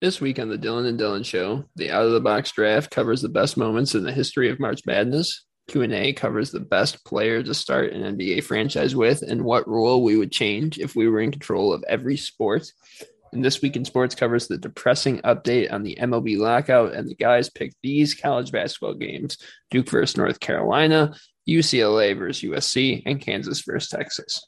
This week on the Dylan and Dylan Show, the Out of the Box Draft covers the best moments in the history of March Madness. Q&A covers the best player to start an NBA franchise with and what rule we would change if we were in control of every sport. And this week in sports covers the depressing update on the MLB lockout and the guys pick these college basketball games: Duke versus North Carolina, UCLA versus USC, and Kansas versus Texas.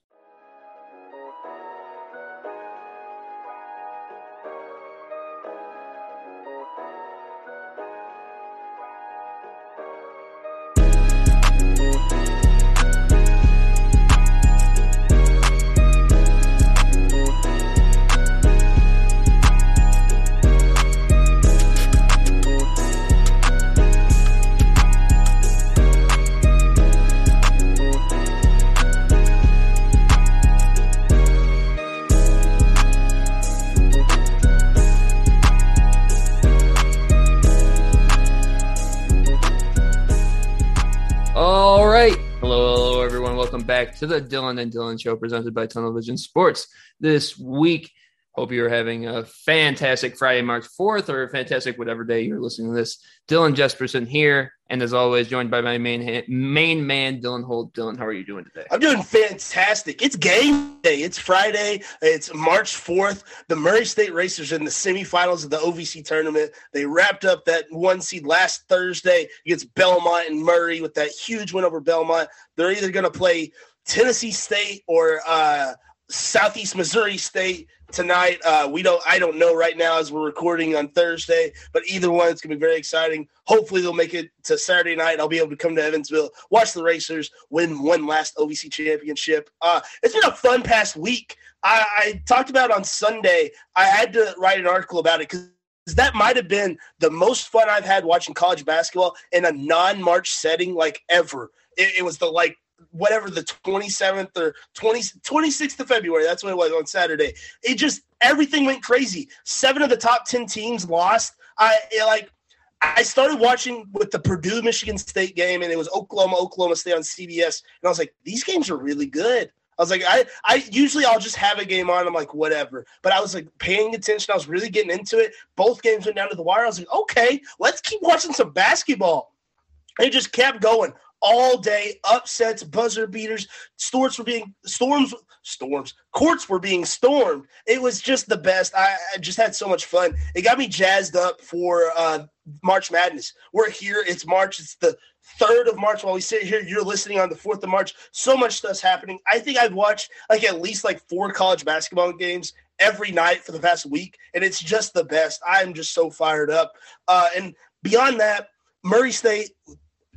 To the Dylan and Dylan Show presented by Tunnel Vision Sports. This week, hope you're having a fantastic Friday, March 4th, or fantastic whatever day you're listening to this. Dylan Jesperson here, and as always, joined by my main main man, Dylan Holt. Dylan, how are you doing today? I'm doing fantastic. It's game day. It's Friday. It's March 4th. The Murray State Racers in the semifinals of the OVC tournament. They wrapped up that one seed last Thursday against Belmont and Murray with that huge win over Belmont. They're either going to play Tennessee State or uh, Southeast Missouri State tonight. Uh, we don't. I don't know right now as we're recording on Thursday, but either one, it's gonna be very exciting. Hopefully, they'll make it to Saturday night. I'll be able to come to Evansville, watch the Racers win one last OVC championship. Uh, it's been a fun past week. I, I talked about on Sunday. I had to write an article about it because that might have been the most fun I've had watching college basketball in a non-March setting like ever. It, it was the like whatever the 27th or 20, 26th of February. That's what it was on Saturday. It just everything went crazy. Seven of the top 10 teams lost. I like I started watching with the Purdue Michigan State game and it was Oklahoma Oklahoma State on CBS and I was like these games are really good. I was like, I, I usually I'll just have a game on. I'm like, whatever. But I was like paying attention. I was really getting into it. Both games went down to the wire. I was like, okay, let's keep watching some basketball. And It just kept going all day. Upsets, buzzer beaters, storms were being storms, storms, courts were being stormed. It was just the best. I, I just had so much fun. It got me jazzed up for uh, March Madness. We're here. It's March. It's the third of March while we sit here. You're listening on the fourth of March. So much stuff's happening. I think I've watched like at least like four college basketball games every night for the past week, and it's just the best. I'm just so fired up. Uh, and beyond that, Murray State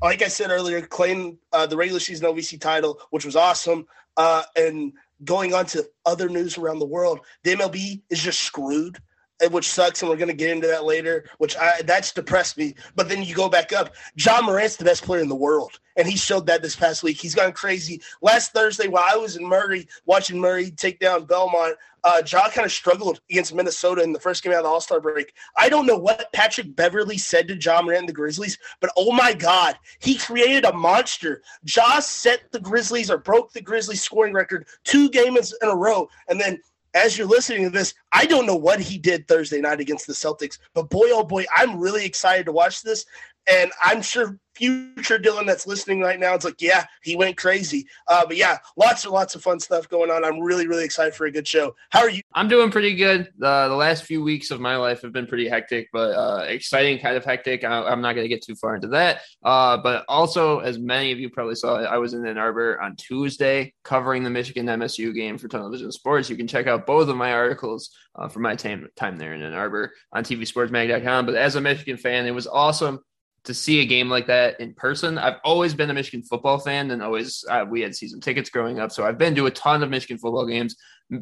like I said earlier, claimed uh, the regular season OVC title, which was awesome. Uh, and going on to other news around the world, the MLB is just screwed, which sucks, and we're going to get into that later. Which I, that's depressed me. But then you go back up. Ja Morant's the best player in the world, and he showed that this past week. He's gone crazy. Last Thursday, while I was in Murray watching Murray take down Belmont, uh, Ja kind of struggled against Minnesota in the first game out of the All Star break. I don't know what Patrick Beverley said to John Morant and the Grizzlies, but oh my God, he created a monster. Ja set the Grizzlies or broke the Grizzlies scoring record two games in a row, and then. As you're listening to this, I don't know what he did Thursday night against the Celtics, but boy, oh boy, I'm really excited to watch this. And I'm sure future Dylan that's listening right now, it's like, yeah, he went crazy. Uh, but yeah, lots and lots of fun stuff going on. I'm really, really excited for a good show. How are you? I'm doing pretty good. Uh, the last few weeks of my life have been pretty hectic, but uh, exciting kind of hectic. I, am not going to get too far into that. Uh, but also, as many of you probably saw, I was in Ann Arbor on Tuesday covering the Michigan MSU game for Tunnel Vision Sports. You can check out both of my articles uh, from my time, time there in Ann Arbor on tvsportsmag.com. But as a Michigan fan, it was awesome to see a game like that in person. I've always been a Michigan football fan and always uh, we had season tickets growing up, so I've been to a ton of Michigan football games.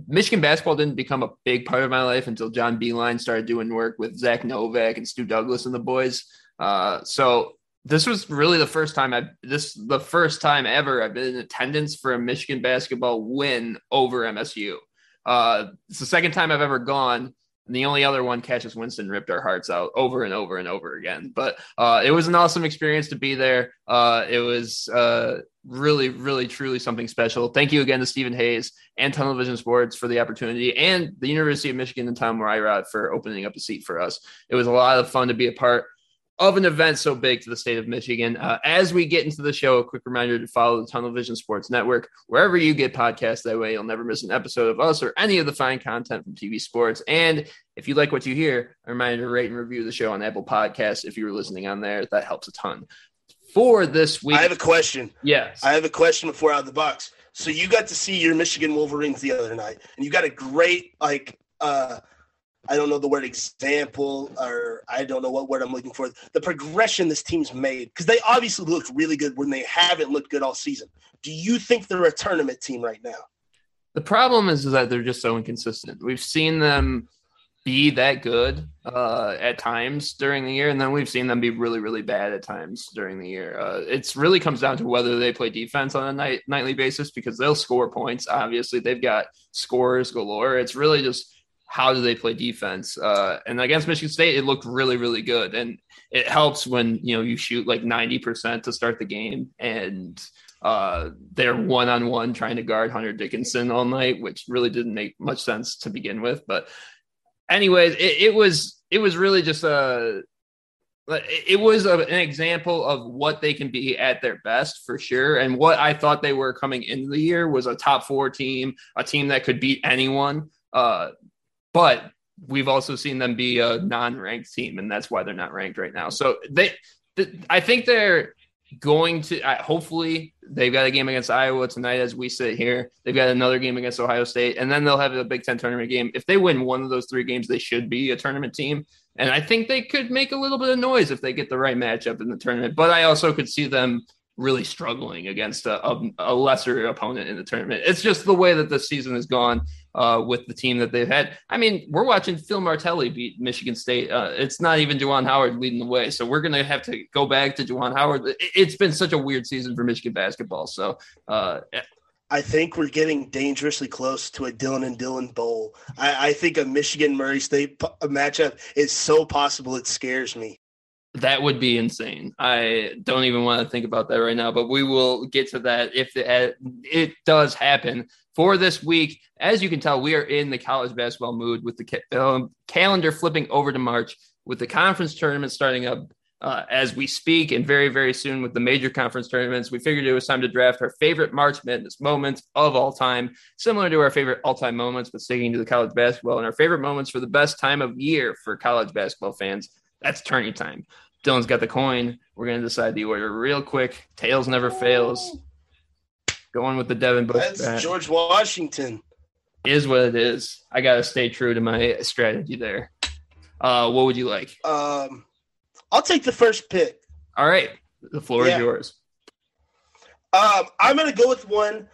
Michigan basketball didn't become a big part of my life until John Beilein started doing work with Zack Novak and Stu Douglass and the boys. Uh, so this was really the first time I this the first time ever I've been in attendance for a Michigan basketball win over MSU. Uh, it's the second time I've ever gone And the only other one, Cassius Winston, ripped our hearts out over and over and over again. But uh, it was an awesome experience to be there. Uh, it was uh, really, really, truly something special. Thank you again to Stephen Hayes and Tunnel Vision Sports for the opportunity, and the University of Michigan and Tom Wyrot for opening up a seat for us. It was a lot of fun to be a part of an event so big to the state of Michigan. Uh, as we get into the show, a quick reminder to follow the Tunnel Vision Sports Network wherever you get podcasts. That way, you'll never miss an episode of us or any of the fine content from TV Sports. And if you like what you hear, a reminder to rate and review the show on Apple Podcasts. If you were listening on there, that helps a ton. For this week, I have a question. Yes, I have a question before out of the box. So you got to see your Michigan Wolverines the other night, and you got a great like. uh I don't know the word example, or I don't know what word I'm looking for. The progression this team's made because they obviously looked really good when they haven't looked good all season. Do you think they're a tournament team right now? The problem is, is that they're just so inconsistent. We've seen them be that good uh, at times during the year, and then we've seen them be really, really bad at times during the year. Uh, really comes down to whether they play defense on a night, nightly basis because they'll score points. Obviously, they've got scores galore. It's really just how do they play defense? Uh, and against Michigan State, it looked really, really good. And it helps when you know you shoot like ninety percent to start the game, and uh, they're one on one trying to guard Hunter Dickinson all night, which really didn't make much sense to begin with. But anyways, it, it was it was really just a it was a, an example of what they can be at their best for sure. And what I thought they were coming into the year was a top four team, a team that could beat anyone. Uh, but we've also seen them be a non-ranked team, and that's why they're not ranked right now. So they, I think they're going to. Uh, hopefully, they've got a game against Iowa tonight as we sit here. They've got another game against Ohio State, and then they'll have a Big Ten tournament game. If they win one of those three games, they should be a tournament team. And I think they could make a little bit of noise if they get the right matchup in the tournament. But I also could see them really struggling against a, a, a, lesser opponent in the tournament. It's just the way that the season has gone uh, with the team that they've had. I mean, we're watching Phil Martelli beat Michigan State. Uh, it's not even Juwan Howard leading the way. So we're going to have to go back to Juwan Howard. It's been such a weird season for Michigan basketball. So, uh, I think we're getting dangerously close to a Dylan and Dylan bowl. I, I think a Michigan Murray State matchup is so possible it scares me. That would be insane. I don't even want to think about that right now, but we will get to that if it, it does happen. For this week, as you can tell, we are in the college basketball mood with the ca- um, calendar flipping over to March, with the conference tournament starting up uh, as we speak, and very, very soon with the major conference tournaments. We figured it was time to draft our favorite March Madness moments of all time, similar to our favorite all time moments, but sticking to the college basketball, and our favorite moments for the best time of year for college basketball fans. That's turning time. Dylan's got the coin. We're going to decide the order real quick. Tails never fails. Going with the Devin Bush. That's bat. George Washington. Is what it is. I got to stay true to my strategy there. Uh, what would you like? Um, I'll take the first pick. All right. The floor yeah. is yours. Um, I'm going to go with one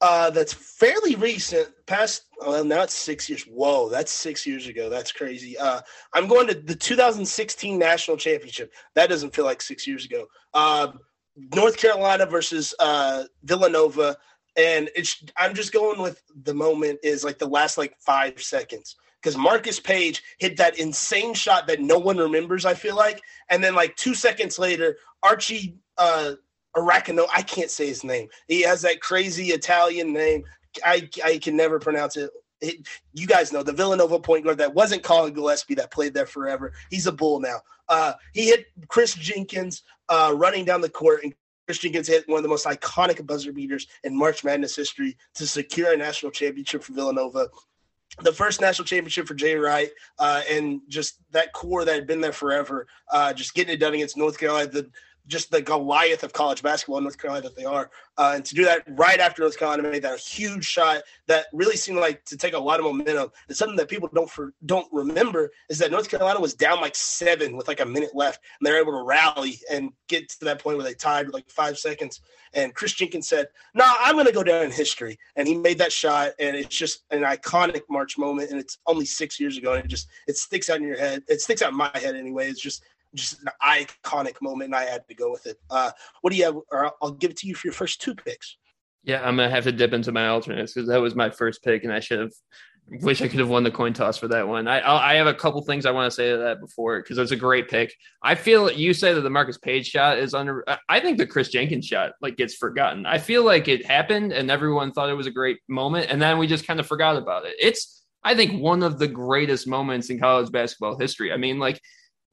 uh, that's fairly recent, past, well, now it's six years. Whoa, that's six years ago. That's crazy. Uh, I'm going to the 2016 National Championship. That doesn't feel like six years ago. Uh, North Carolina versus uh, Villanova. And it's I'm just going with the moment is like the last like five seconds because Marcus Paige hit that insane shot that no one remembers. I feel like, and then like two seconds later, Archie uh, Aracano. I can't say his name. He has that crazy Italian name. I I can never pronounce it. it you guys know the Villanova point guard that wasn't Collin Gillespie that played there forever. He's a bull now. Uh, he hit Chris Jenkins uh, running down the court, and Chris Jenkins hit one of the most iconic buzzer beaters in March Madness history to secure a national championship for Villanova the first national championship for Jay Wright, uh, and just that core that had been there forever, uh, just getting it done against North Carolina. The just the Goliath of college basketball in North Carolina that they are. Uh, and to do that right after North Carolina made that huge shot that really seemed like to take a lot of momentum. And something that people don't for, don't remember is that North Carolina was down like seven with like a minute left, and they're able to rally and get to that point where they tied with like five seconds. And Chris Jenkins said, "No, nah, I'm going to go down in history," and he made that shot, and it's just an iconic March moment. And it's only six years ago, and it just it sticks out in your head. It sticks out in my head anyway. It's just just an iconic moment, and I had to go with it. Uh, what do you have? Or I'll give it to you for your first two picks. Yeah, I'm gonna have to dip into my alternates because that was my first pick, and I should have wish I could have won the coin toss for that one. I I have a couple things I want to say to that before because it's a great pick. I feel you say that the Marcus Paige shot is under. I think the Chris Jenkins shot like gets forgotten. I feel like it happened and everyone thought it was a great moment, and then we just kind of forgot about it. It's I think one of the greatest moments in college basketball history. I mean, like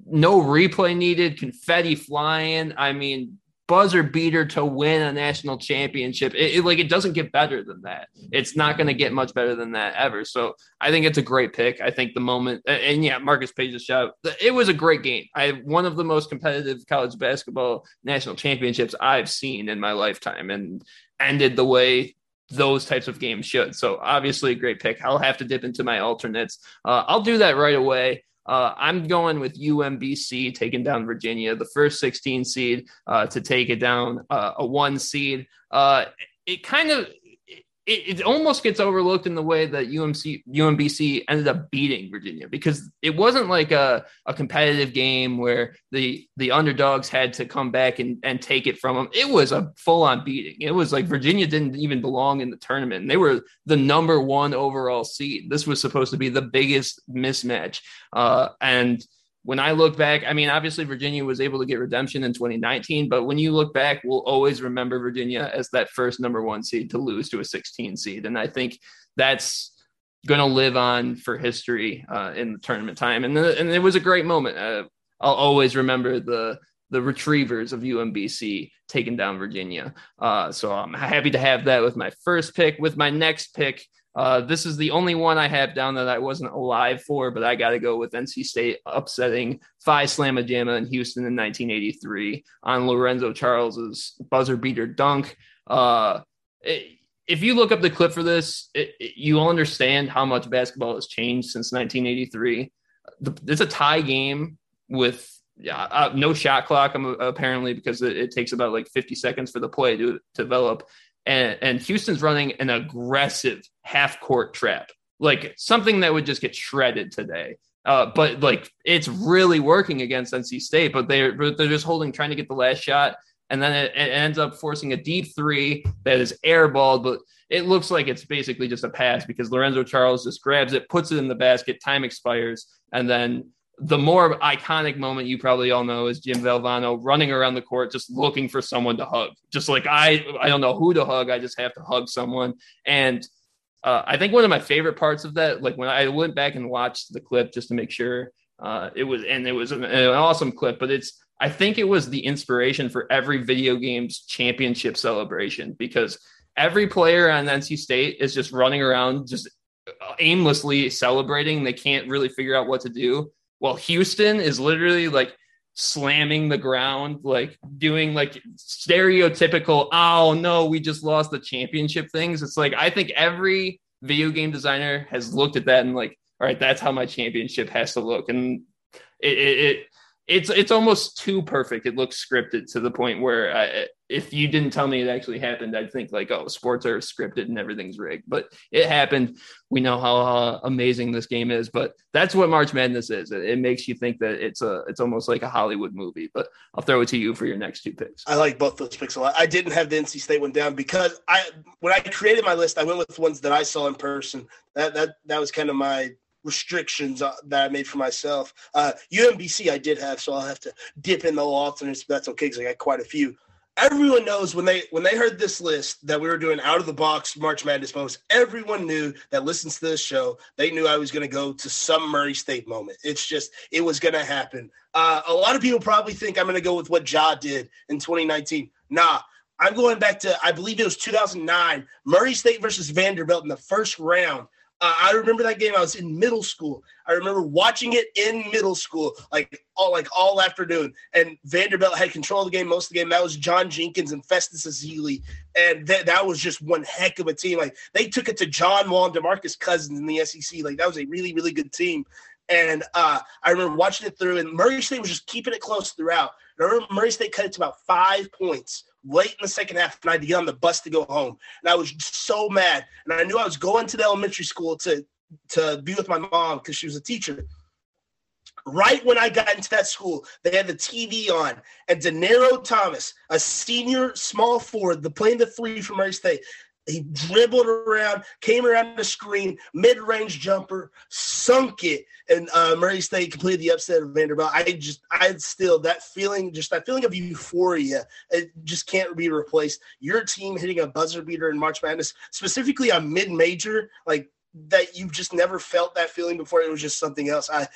no replay needed, confetti flying. I mean, buzzer beater to win a national championship. It, it, like it doesn't get better than that. It's not going to get much better than that ever. So I think it's a great pick. I think the moment and yeah, Marcus Paige's shot. It was a great game. I one of the most competitive college basketball national championships I've seen in my lifetime, and ended the way those types of games should. So obviously a great pick. I'll have to dip into my alternates. Uh, I'll do that right away. Uh, I'm going with UMBC taking down Virginia, the first 16 seed uh, to take it down, uh, a one seed. Uh, it kind of it, it, almost gets overlooked in the way that UMC UMBC ended up beating Virginia because it wasn't like a, a competitive game where the the underdogs had to come back and, and take it from them. It was a full on beating. It was like Virginia didn't even belong in the tournament. They were the number one overall seed. This was supposed to be the biggest mismatch. Uh, and when I look back, I mean, obviously Virginia was able to get redemption in 2019, but when you look back, we'll always remember Virginia as that first number one seed to lose to a 16 seed. And I think that's going to live on for history uh, in the tournament time. And, the, and it was a great moment. Uh, I'll always remember the the retrievers of UMBC taking down Virginia. Uh, so I'm happy to have that with my first pick. With my next pick, uh, this is the only one I have down that I wasn't alive for, but I got to go with NC State upsetting Phi Slamma Jamma in Houston in 1983 on Lorenzo Charles's buzzer beater dunk. Uh, it, if you look up the clip for this, it, it, you'll understand how much basketball has changed since 1983. The, it's a tie game with yeah, uh, no shot clock um, apparently because it, it, takes about like 50 seconds for the play to, to develop and, and Houston's running an aggressive half court trap, like something that would just get shredded today. Uh, but like it's really working against NC State, but they're they're just holding, trying to get the last shot, and then it, it ends up forcing a deep three that is airballed, but it looks like it's basically just a pass because Lorenzo Charles just grabs it, puts it in the basket, time expires, and then the more iconic moment you probably all know is Jim Valvano running around the court just looking for someone to hug. Just like I I don't know who to hug, I just have to hug someone. And uh, I think one of my favorite parts of that, like when I went back and watched the clip just to make sure uh, it was, and it was an, an awesome clip, but it's I think it was the inspiration for every video games championship celebration because every player on NC State is just running around just aimlessly celebrating. They can't really figure out what to do. Well, Houston is literally like slamming the ground, like doing like stereotypical, oh no, we just lost the championship things. It's like I think every video game designer has looked at that and like, all right, that's how my championship has to look. And it, it, it it's it's almost too perfect. It looks scripted to the point where I, if you didn't tell me it actually happened, I'd think like, oh, sports are scripted and everything's rigged. But it happened. We know how uh, amazing this game is. But that's what March Madness is. It, it, makes you think that it's a it's almost like a Hollywood movie. But I'll throw it to you for your next two picks. I like both those picks a lot. I didn't have the NC State one down because I when I created my list, I went with ones that I saw in person. That that that was kind of my restrictions uh, that I made for myself. Uh, UMBC I did have, so I'll have to dip in the alternates, but that's okay because I got quite a few. Everyone knows when they when they heard this list that we were doing out of the box March Madness moments. Everyone knew that listens to this show. They knew I was going to go to some Murray State moment. It's just it was going to happen. Uh, a lot of people probably think I'm going to go with what Ja did in 2019. Nah, I'm going back to I believe it was 2009 Murray State versus Vanderbilt in the first round. Uh, I remember that game. I was in middle school. I remember watching it in middle school, like all like all afternoon. And Vanderbilt had control of the game most of the game. That was John Jenkins and Festus Ezeli, and that that was just one heck of a team. Like they took it to John Wall and DeMarcus Cousins in the SEC. Like that was a really really good team. And uh, I remember watching it through, and Murray State was just keeping it close throughout. And I remember Murray State cut it to about five points late in the second half, and I had to get on the bus to go home. And I was so mad. And I knew I was going to the elementary school to to be with my mom because she was a teacher. Right when I got into that school, they had the TV on, and Danero Thomas, a senior small forward, the playing the three from Murray State, he dribbled around, came around the screen, mid-range jumper, sunk it, and uh, Murray State completed the upset of Vanderbilt. I just, I still that feeling, just that feeling of euphoria, it just can't be replaced. Your team hitting a buzzer beater in March Madness, specifically a mid-major, like that you've just never felt that feeling before. It was just something else. I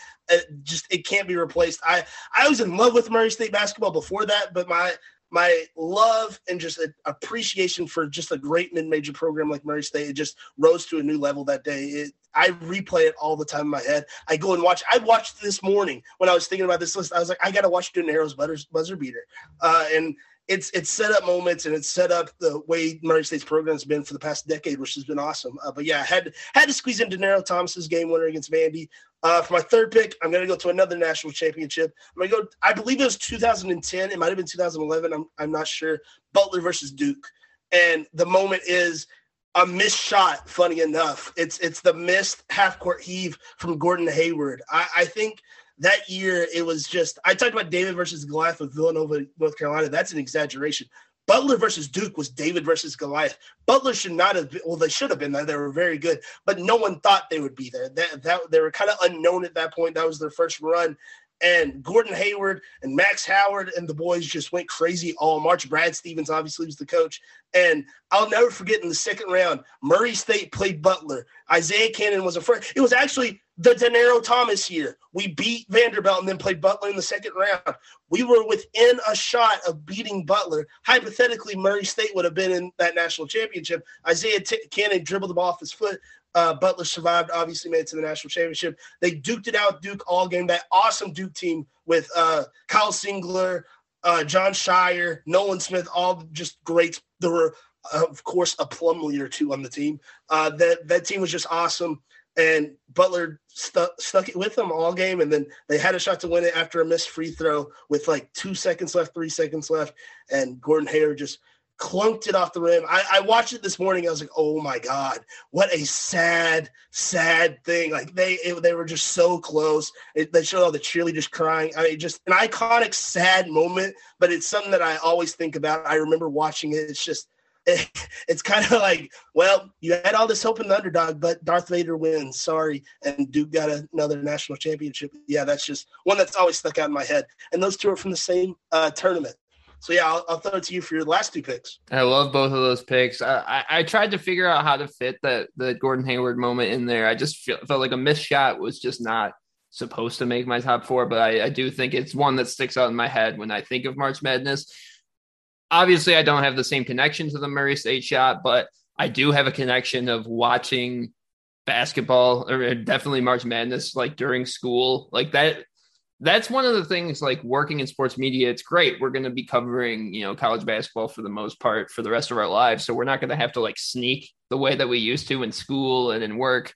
just it can't be replaced. I I was in love with Murray State basketball before that, but my my love and just appreciation for just a great mid-major program like Murray State it just rose to a new level that day. It, I replay it all the time in my head. I go and watch. I watched this morning when I was thinking about this list. I was like, I got to watch Arrows buzzer, buzzer beater, uh, and it's it's set up moments and it's set up the way Murray State's program has been for the past decade, which has been awesome. Uh, but yeah, had had to squeeze in Danero Thomas's game winner against Vandy. Uh, for my third pick, I'm going to go to another national championship. I'm going to go. I believe it was 2010. It might have been 2011. I'm I'm not sure. Butler versus Duke, and the moment is a missed shot. Funny enough, it's it's the missed half court heave from Gordon Hayward. I, I think that year it was just I talked about David versus Goliath with Villanova, North Carolina. That's an exaggeration. Butler versus Duke was David versus Goliath. Butler should not have been, well, they should have been there. They were very good, but no one thought they would be there. That, that they were kind of unknown at that point. That was their first run. And Gordon Hayward and Max Howard and the boys just went crazy all March. Brad Stevens obviously was the coach. And I'll never forget in the second round, Murray State played Butler. Isaiah Canaan was a friend. It was actually the Danero Thomas year. We beat Vanderbilt and then played Butler in the second round. We were within a shot of beating Butler. Hypothetically, Murray State would have been in that national championship. Isaiah T- Canaan dribbled the ball off his foot. Uh, Butler survived, obviously made it to the national championship. They duked it out, Duke all game. That awesome Duke team with uh, Kyle Singler, uh, Jon Scheyer, Nolan Smith, all just great. There were, of course, a Plumlee or two on the team. Uh, that that team was just awesome and Butler stuck stuck it with them all game, and then they had a shot to win it after a missed free throw with like two seconds left, three seconds left, and Gordon Hayward just clunked it off the rim. I, I, watched it this morning. I was like, oh my god, what a sad, sad thing. Like they it, they were just so close. It, they showed all the cheerleaders crying. I mean, just an iconic, sad moment. But it's something that I always think about. I remember watching it. It's just it, it's kind of like, well, you had all this hope in the underdog, but Darth Vader wins. Sorry, and Duke got another national championship. Yeah, that's just one that's always stuck out in my head. And those two are from the same uh, tournament. So yeah, I'll, I'll, throw it to you for your last two picks. I love both of those picks. I, I, I tried to figure out how to fit that the Gordon Hayward moment in there. I just feel, felt like a missed shot was just not supposed to make my top four, but I, I do think it's one that sticks out in my head when I think of March Madness obviously I don't have the same connection to the Murray State shot, but I do have a connection of watching basketball or definitely March Madness like during school. Like that that's one of the things like working in sports media it's great. We're going to be covering you know college basketball for the most part for the rest of our lives so we're not going to have to like sneak the way that we used to in school and in work.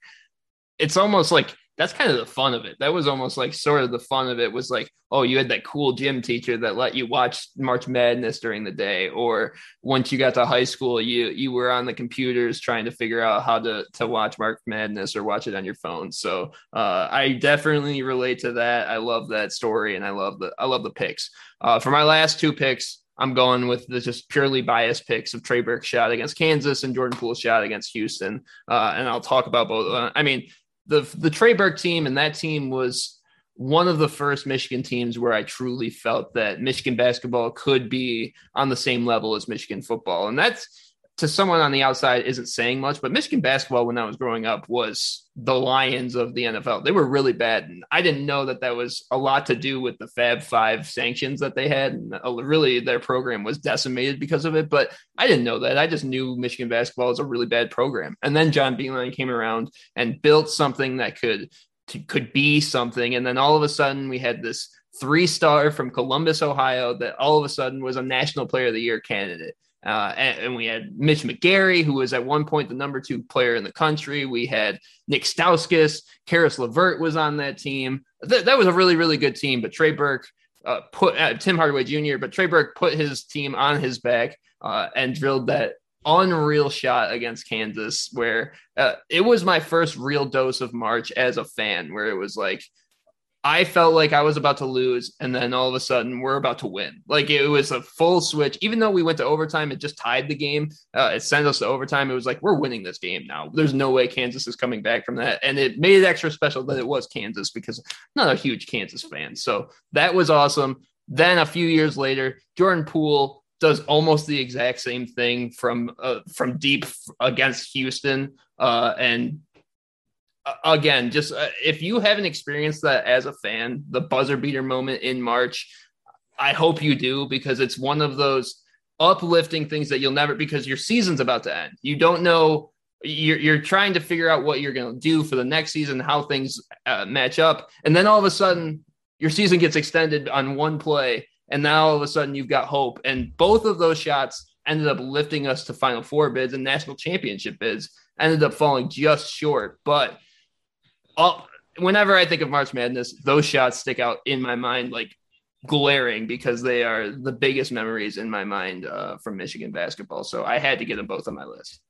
It's almost like that's kind of the fun of it. That was almost like sort of the fun of it was like, oh, you had that cool gym teacher that let you watch March Madness during the day, or once you got to high school, you you were on the computers trying to figure out how to to watch March Madness or watch it on your phone. So uh, I definitely relate to that. I love that story, and I love the I love the picks. Uh, for my last two picks, I'm going with the just purely biased picks of Trey Burke's shot against Kansas and Jordan Poole's shot against Houston. Uh, and I'll talk about both. Uh, I mean, the the Trey Burke team and that team was one of the first Michigan teams where I truly felt that Michigan basketball could be on the same level as Michigan football. And that's to someone on the outside isn't saying much, but Michigan basketball when I was growing up was the Lions of the NFL. They were really bad, and I didn't know that that was a lot to do with the Fab Five sanctions that they had. And uh, really, their program was decimated because of it. But I didn't know that. I just knew Michigan basketball was a really bad program. And then John Beilein came around and built something that could could be something. And then all of a sudden, we had this three star from Columbus, Ohio, that all of a sudden was a National Player of the Year candidate. Uh, and, and, we had Mitch McGary, who was at one point the number two player in the country. We had Nick Stauskas, Caris LeVert was on that team. Th- that was a really, really good team. But Trey Burke uh, put uh, Tim Hardaway Jr., but Trey Burke put his team on his back uh, and drilled that unreal shot against Kansas, where uh, it was my first real dose of March as a fan, where it was like, I felt like I was about to lose, and then all of a sudden we're about to win. Like it was a full switch. Even though we went to overtime, it just tied the game. Uh, it sent us to overtime. It was like we're winning this game now. There's no way Kansas is coming back from that, and it made it extra special that it was Kansas because I'm not a huge Kansas fan. So that was awesome. Then a few years later, Jordan Poole does almost the exact same thing from uh, from deep against Houston, uh, and again, just uh, if you haven't experienced that as a fan, the buzzer beater moment in March, I hope you do because it's one of those uplifting things that you'll never because your season's about to end. You don't know you're you're trying to figure out what you're going to do for the next season, how things uh, match up, and then all of a sudden your season gets extended on one play, and now all of a sudden you've got hope. And both of those shots ended up lifting us to Final Four bids and national championship bids. Ended up falling just short, but all, whenever I think of March Madness, those shots stick out in my mind like glaring because they are the biggest memories in my mind uh, from Michigan basketball. So I had to get them both on my list.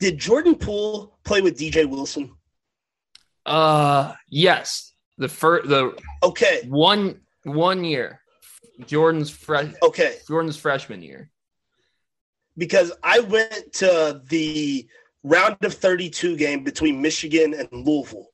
Did Jordan Poole play with DJ Wilson? Uh, yes. The first, the okay, one one year, Jordan's fresh. Okay, Jordan's freshman year. Because I went to the round of 32 game between Michigan and Louisville.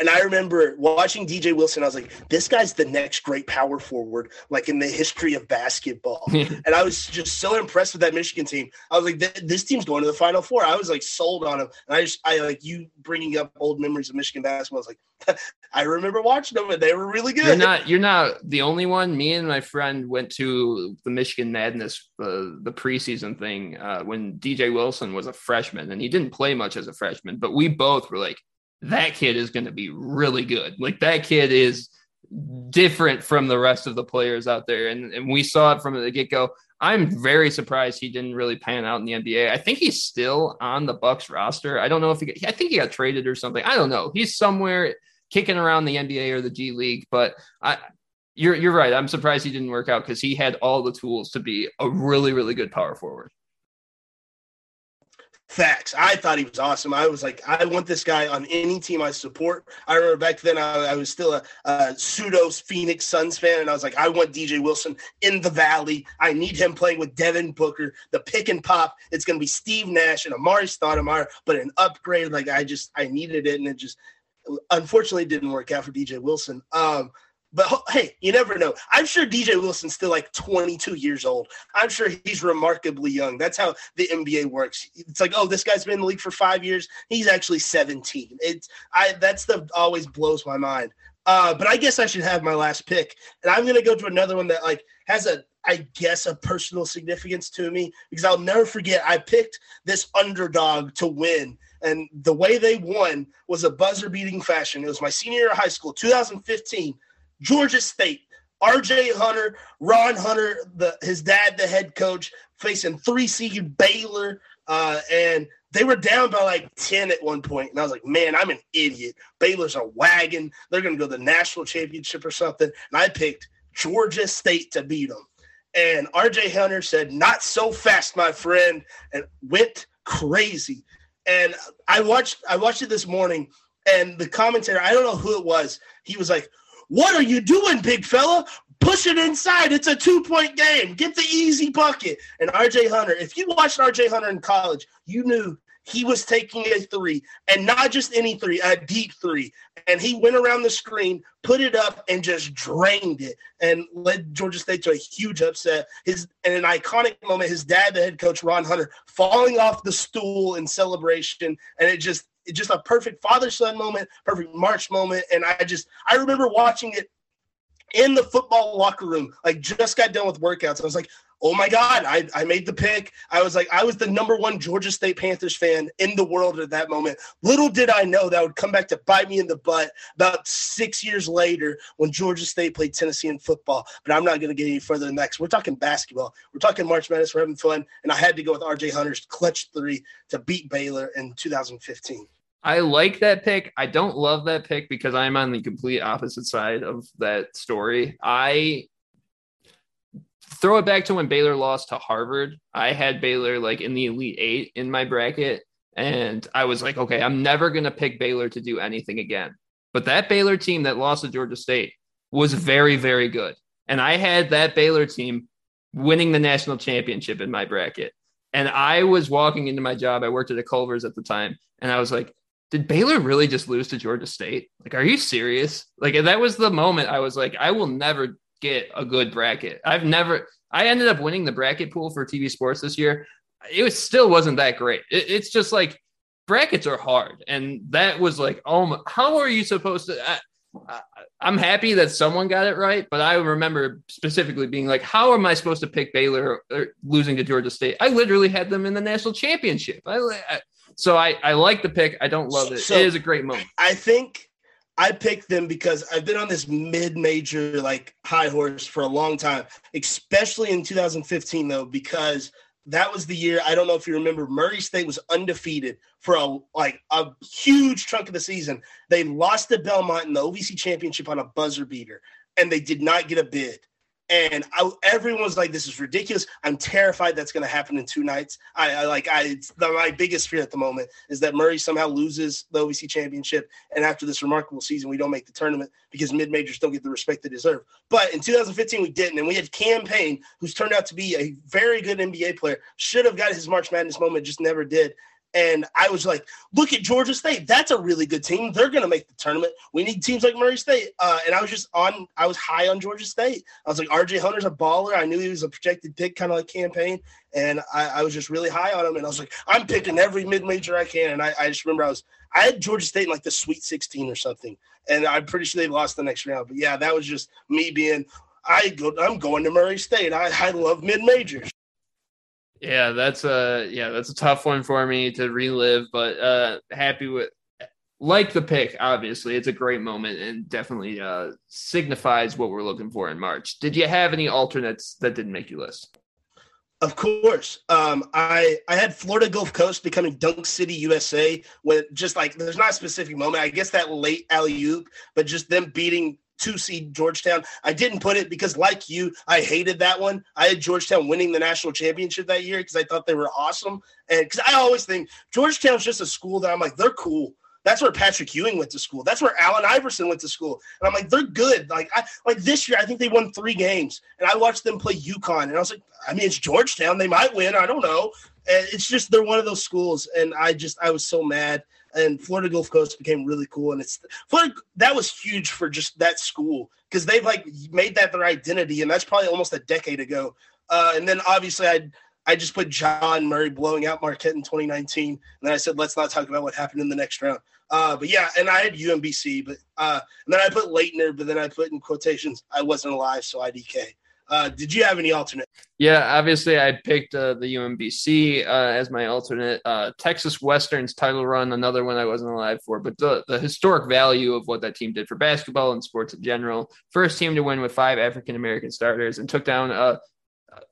And I remember watching DJ Wilson. I was like, this guy's the next great power forward, like in the history of basketball. and I was just so impressed with that Michigan team. I was like, this team's going to the Final Four. I was like sold on him. And I just, I like you bringing up old memories of Michigan basketball. I was like, I remember watching them and they were really good. You're not, you're not the only one. Me and my friend went to the Michigan Madness, uh, the preseason thing uh, when DJ Wilson was a freshman and he didn't play much as a freshman, but we both were like, that kid is going to be really good. Like that kid is different from the rest of the players out there. And, and we saw it from the get go. I'm very surprised he didn't really pan out in the NBA. I think he's still on the Bucks roster. I don't know if he, got, I think he got traded or something. I don't know. He's somewhere kicking around the NBA or the G League, but I, you're you're right. I'm surprised he didn't work out because he had all the tools to be a really really good power forward. Facts. I thought he was awesome. I was like, I want this guy on any team I support. I remember back then I, I was still a, a, pseudo Phoenix Suns fan, and I was like, I want DJ Wilson in the Valley. I need him playing with Devin Booker. The pick and pop. It's going to be Steve Nash and Amar'e Stoudemire, but an upgrade. Like I just I needed it, and it just unfortunately didn't work out for DJ Wilson. Um, but hey, you never know. I'm sure DJ Wilson's still like 22 years old. I'm sure he's remarkably young. That's how the NBA works. It's like, oh, this guy's been in the league for five years. He's actually 17. It's I that's the always blows my mind. Uh, but I guess I should have my last pick, and I'm gonna go to another one that like has a I guess a personal significance to me because I'll never forget I picked this underdog to win. And the way they won was a buzzer beating fashion. It was my senior year of high school, 2015. Georgia State, RJ Hunter, Ron Hunter, the his dad, the head coach, facing three seed Baylor, uh, and they were down by like 10 at one point. And I was like, man, I'm an idiot. Baylor's a wagon. They're going to go to the national championship or something. And I picked Georgia State to beat them. And RJ Hunter said, not so fast, my friend, and went crazy. And I watched I watched it this morning, and the commentator, I don't know who it was, he was like, what are you doing, big fella? Push it inside. It's a two point game. Get the easy bucket. And RJ Hunter, if you watched RJ Hunter in college, you knew he was taking a three and not just any three, a deep three. And he went around the screen, put it up, and just drained it and led Georgia State to a huge upset. His and an iconic moment, his dad, the head coach, Ron Hunter, falling off the stool in celebration. And it just just a perfect father son moment, perfect March moment. And I just, I remember watching it in the football locker room, like just got done with workouts. I was like, oh my God, I, I made the pick. I was like, I was the number one Georgia State Panthers fan in the world at that moment. Little did I know that would come back to bite me in the butt about six years later when Georgia State played Tennessee in football. But I'm not going to get any further than that we're talking basketball. We're talking March Madness. We're having fun. And I had to go with RJ Hunter's clutch three to beat Baylor in 2015. I like that pick. I don't love that pick because I'm on the complete opposite side of that story. I throw it back to when Baylor lost to Harvard. I had Baylor like in the Elite Eight in my bracket. And I was like, okay, I'm never going to pick Baylor to do anything again. but that Baylor team that lost to Georgia State was very, very good. And I had that Baylor team winning the national championship in my bracket. And I was walking into my job. I worked at a Culver's at the time. And I was like, did Baylor really just lose to Georgia State? Like, are you serious? Like, that was the moment I was like, I will never get a good bracket. I've never, I ended up winning the bracket pool for TV sports this year. It was still wasn't that great. It, it's just like brackets are hard. And that was like, oh, my, how are you supposed to? I, I'm happy that someone got it right, but I remember specifically being like, "How am I supposed to pick Baylor or losing to Georgia State?" I literally had them in the national championship. I, I so I I like the pick. I don't love it. So it is a great moment. I think I picked them because I've been on this mid-major like high horse for a long time, especially in 2015 though, because that was the year. I don't know if you remember, Murray State was undefeated for a like a huge chunk of the season. They lost to Belmont in the OVC championship on a buzzer beater, and they did not get a bid. And I, everyone was like, "This is ridiculous." I'm terrified that's going to happen in two nights. I, I like, I the, my biggest fear at the moment is that Murray somehow loses the OVC championship, and after this remarkable season, we don't make the tournament because mid majors don't get the respect they deserve. But in 2015, we didn't, and we had Cam who's turned out to be a very good NBA player, should have got his March Madness moment, just never did. And I was like, look at Georgia State. That's a really good team. They're going to make the tournament. We need teams like Murray State. Uh, and I was just on, I was high on Georgia State. I was like, RJ Hunter's a baller. I knew he was a projected pick, kind of like Cam Payne. And I, I, was just really high on him. And I was like, I'm picking every mid major I can. And I, I, just remember I was, I had Georgia State in like the Sweet 16 or something. And I'm pretty sure they lost the next round. But yeah, that was just me being, I go, I'm going to Murray State. I, I love mid majors. Yeah, that's a yeah, that's a tough one for me to relive, but uh happy with like the pick, obviously. It's a great moment and definitely uh signifies what we're looking for in March. Did you have any alternates that didn't make your list? Of course. Um, I I had Florida Gulf Coast becoming Dunk City USA when just like there's not a specific moment. I guess that late alley oop, but just them beating two seed Georgetown. I didn't put it because, like you, I hated that one. I had Georgetown winning the national championship that year because I thought they were awesome. And because I always think Georgetown's just a school that I'm like, they're cool. That's where Patrick Ewing went to school. That's where Allen Iverson went to school. And I'm like, they're good. Like I like this year, I think they won three games. And I watched them play UConn. And I was like, I mean, it's Georgetown. They might win. I don't know. And it's just they're one of those schools. And I just I was so mad and Florida Gulf Coast became really cool. And it's Florida that was huge for just that school because they've like made that their identity, and that's probably almost a decade ago. Uh, and then obviously I I just put John Murray blowing out Marquette in 2019, and then I said let's not talk about what happened in the next round. Uh, but yeah, and I had UMBC, but uh, and then I put Laettner, but then I put in quotations I wasn't alive, so IDK. Uh, did you have any alternate? Yeah, obviously I picked uh, the UMBC uh, as my alternate. Uh, Texas Western's title run, another one I wasn't alive for, but the, the historic value of what that team did for basketball and sports in general. First team to win with five African American starters and took down a,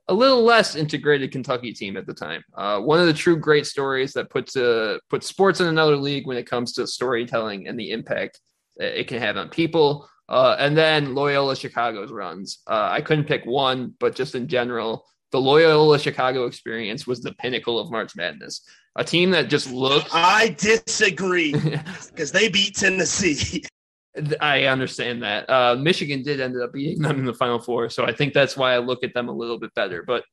a little less integrated Kentucky team at the time. Uh, one of the true great stories that puts uh, puts sports in another league when it comes to storytelling and the impact it can have on people. Uh, and then Loyola Chicago's runs. Uh, I couldn't pick one, but just in general, the Loyola Chicago experience was the pinnacle of March Madness. A team that just looked. I disagree because they beat Tennessee. I understand that. Uh, Michigan did end up beating them in the Final Four, so I think that's why I look at them a little bit better. But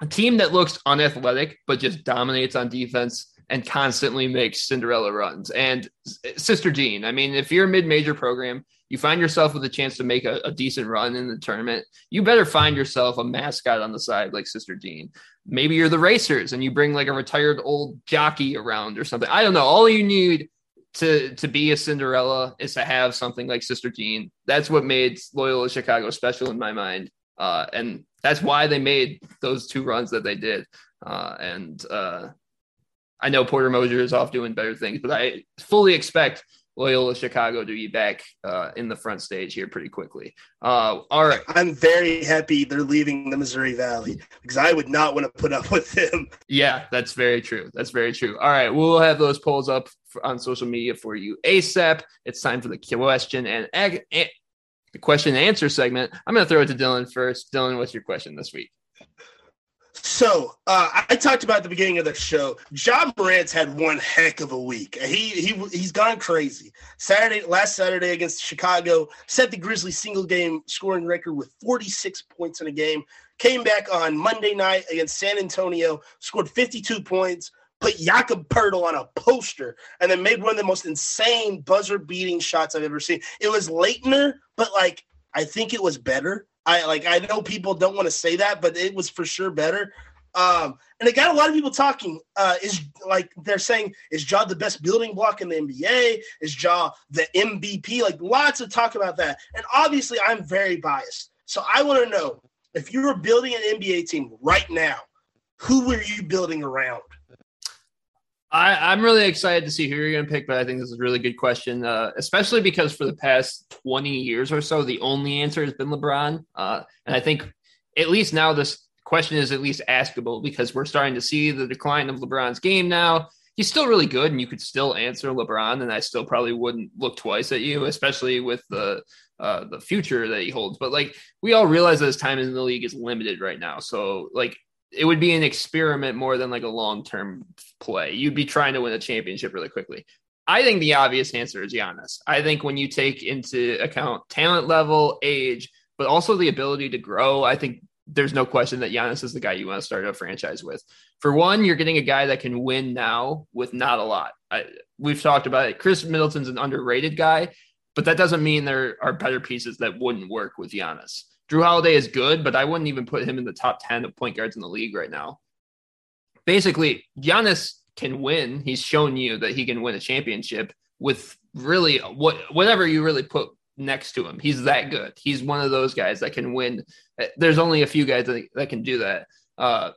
a team that looks unathletic but just dominates on defense and constantly makes Cinderella runs. And Sister Jean, I mean, if you're a mid-major program, you find yourself with a chance to make a, a, decent run in the tournament, you better find yourself a mascot on the side like Sister Jean. Maybe you're the racers and you bring like a retired old jockey around or something. I don't know. All you need to to be a Cinderella is to have something like Sister Jean. That's what made Loyola Chicago special in my mind. Uh, and that's why they made those two runs that they did. Uh, and uh, I know Porter Moser is off doing better things, but I fully expect Loyola Chicago to be back uh, in the front stage here pretty quickly. Uh, all right. I'm very happy they're leaving the Missouri Valley because I would not want to put up with them. Yeah, that's very true. That's very true. All right. We'll have those polls up on social media for you ASAP. It's time for the question and, and the question and answer segment. I'm going to throw it to Dylan first. Dylan, what's your question this week? So uh, I talked about the beginning of the show. Ja Morant's had one heck of a week. He he he's gone crazy. Saturday, last Saturday against Chicago, set the Grizzlies single game scoring record with 46 points in a game. Came back on Monday night against San Antonio, scored 52 points, put Jakob Poeltl on a poster, and then made one of the most insane buzzer beating shots I've ever seen. It was Laettner, but like I think it was better. I like I know people don't want to say that, but it was for sure better. Um, and it got a lot of people talking. Uh, is like they're saying, is Ja the best building block in the NBA? Is Ja the MVP? Like lots of talk about that. And obviously, I'm very biased. So I want to know if you were building an NBA team right now, who were you building around? I, am really excited to see who you're going to pick, but I think this is a really good question, uh, especially because for the past 20 years or so, the only answer has been LeBron. Uh, and I think at least now this question is at least askable because we're starting to see the decline of LeBron's game now. He's still really good, and you could still answer LeBron, and I still probably wouldn't look twice at you, especially with the uh, the future that he holds. But like we all realize that his time in the league is limited right now, so like it would be an experiment more than like a long term play. You'd be trying to win a championship really quickly. I think the obvious answer is Giannis. I think when you take into account talent level, age, but also the ability to grow, I think there's no question that Giannis is the guy you want to start a franchise with. For one, you're getting a guy that can win now with not a lot. I, we've talked about it. Khris Middleton's an underrated guy, but that doesn't mean there are better pieces that wouldn't work with Giannis. Jrue Holiday is good, but I wouldn't even put him in the top 10 of point guards in the league right now. Basically, Giannis can win. He's shown you that he can win a championship with really what whatever you really put next to him. He's that good. He's one of those guys that can win. There's only a few guys that, that can do that. Uh,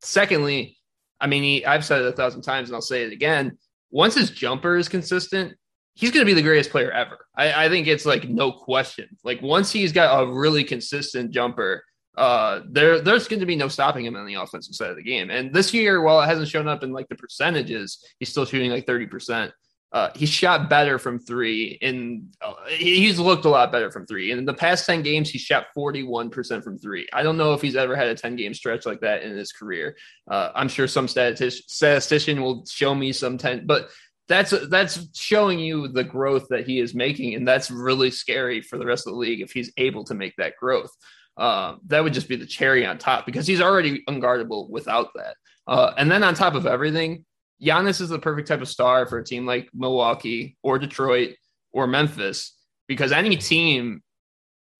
secondly, I mean, he, I've said it a thousand times and I'll say it again. Once his jumper is consistent, he's going to be the greatest player ever. I, I, think it's like no question. Like once he's got a really consistent jumper, uh, there there's going to be no stopping him on the offensive side of the game. And this year, while it hasn't shown up in like the percentages, he's still shooting like thirty percent. Uh, he shot better from three, and uh, he's looked a lot better from three. And in the past ten games, he shot forty-one percent from three. I don't know if he's ever had a ten-game stretch like that in his career. Uh, I'm sure some statistician, statistician will show me some ten, but that's that's showing you the growth that he is making, and that's really scary for the rest of the league if he's able to make that growth. Uh, that would just be the cherry on top because he's already unguardable without that. Uh, and then on top of everything, Giannis is the perfect type of star for a team like Milwaukee or Detroit or Memphis because any team,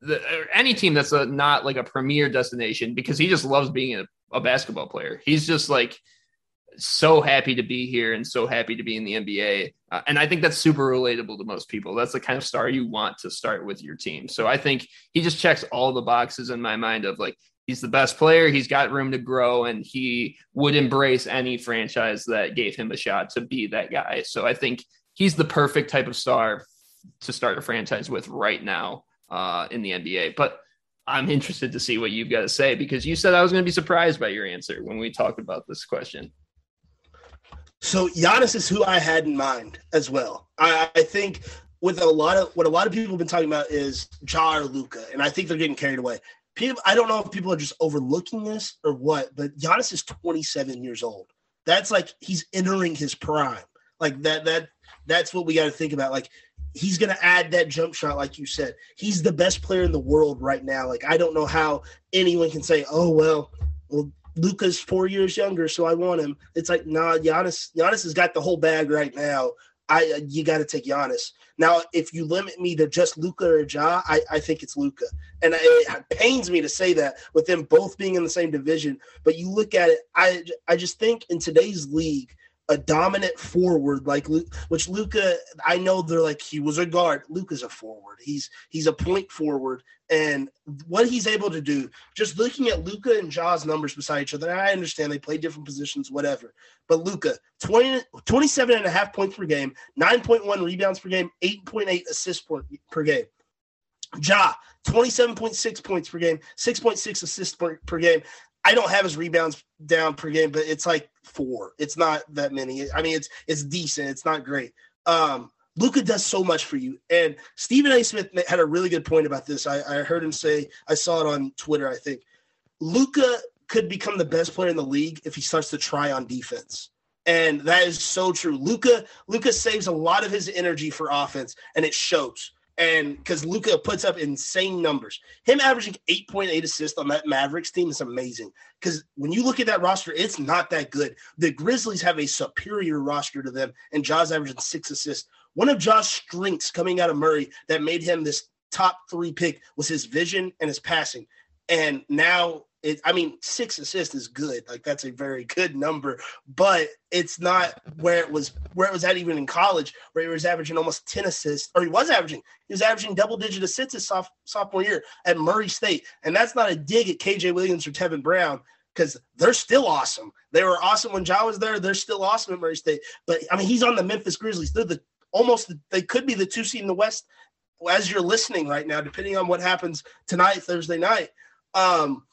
the, any team that's a, not like a premier destination because he just loves being a, a basketball player. He's just like so happy to be here and so happy to be in the NBA. Uh, and I think that's super relatable to most people. That's the kind of star you want to start with your team. So I think he just checks all the boxes in my mind of like, he's the best player, he's got room to grow, and he would embrace any franchise that gave him a shot to be that guy. So I think he's the perfect type of star to start a franchise with right now uh, in the NBA. But I'm interested to see what you've got to say because you said I was going to be surprised by your answer when we talked about this question. So Giannis is who I had in mind as well. I, I think with a lot of what a lot of people have been talking about is Ja or Luka, and I think they're getting carried away. People, I don't know if people are just overlooking this or what, but Giannis is 27 years old. That's like he's entering his prime. Like that. That that's what we got to think about. Like he's going to add that jump shot, like you said. He's the best player in the world right now. Like I don't know how anyone can say, "Oh well, well Luka's four years younger, so I want him. It's like, nah, Giannis, Giannis has got the whole bag right now. I uh, you got to take Giannis. Now, if you limit me to just Luka or Ja, I, I think it's Luka, and it pains me to say that with them both being in the same division. But you look at it, I I just think in today's league, a dominant forward like Luke, which Luka, I know they're like he was a guard. Luka's a forward. He's he's a point forward, and what he's able to do. Just looking at Luka and Ja's numbers beside each other, I understand they play different positions, whatever. But Luka, 20, 27 and a half points per game, 9.1 rebounds per game, 8.8 assists per, per game. Ja, 27.6 points per game, 6.6 assists per, per game. I don't have his rebounds down per game, but it's like four. It's not that many. I mean, it's it's decent. It's not great. Um, Luka does so much for you. And Stephen A. Smith had a really good point about this. I, I heard him say, I saw it on Twitter, I think. Luka could become the best player in the league if he starts to try on defense. And that is so true. Luka Luka saves a lot of his energy for offense, and it shows. And because Luka puts up insane numbers, him averaging 8.8 assists on that Mavericks team is amazing. Because when you look at that roster, it's not that good. The Grizzlies have a superior roster to them, and Ja's averaging six assists. One of Ja's strengths coming out of Murray that made him this top three pick was his vision and his passing. And now it, I mean, six assists is good. Like that's a very good number, but it's not where it was where it was at even in college, where he was averaging almost 10 assists, or he was averaging, he was averaging double digit assists his soft, sophomore year at Murray State. And that's not a dig at KJ Williams or Tevin Brown, because they're still awesome. They were awesome when Ja was there. They're still awesome at Murray State. But I mean, he's on the Memphis Grizzlies. They're the almost they could be the two seed in the West as you're listening right now, depending on what happens tonight, Thursday night. Um,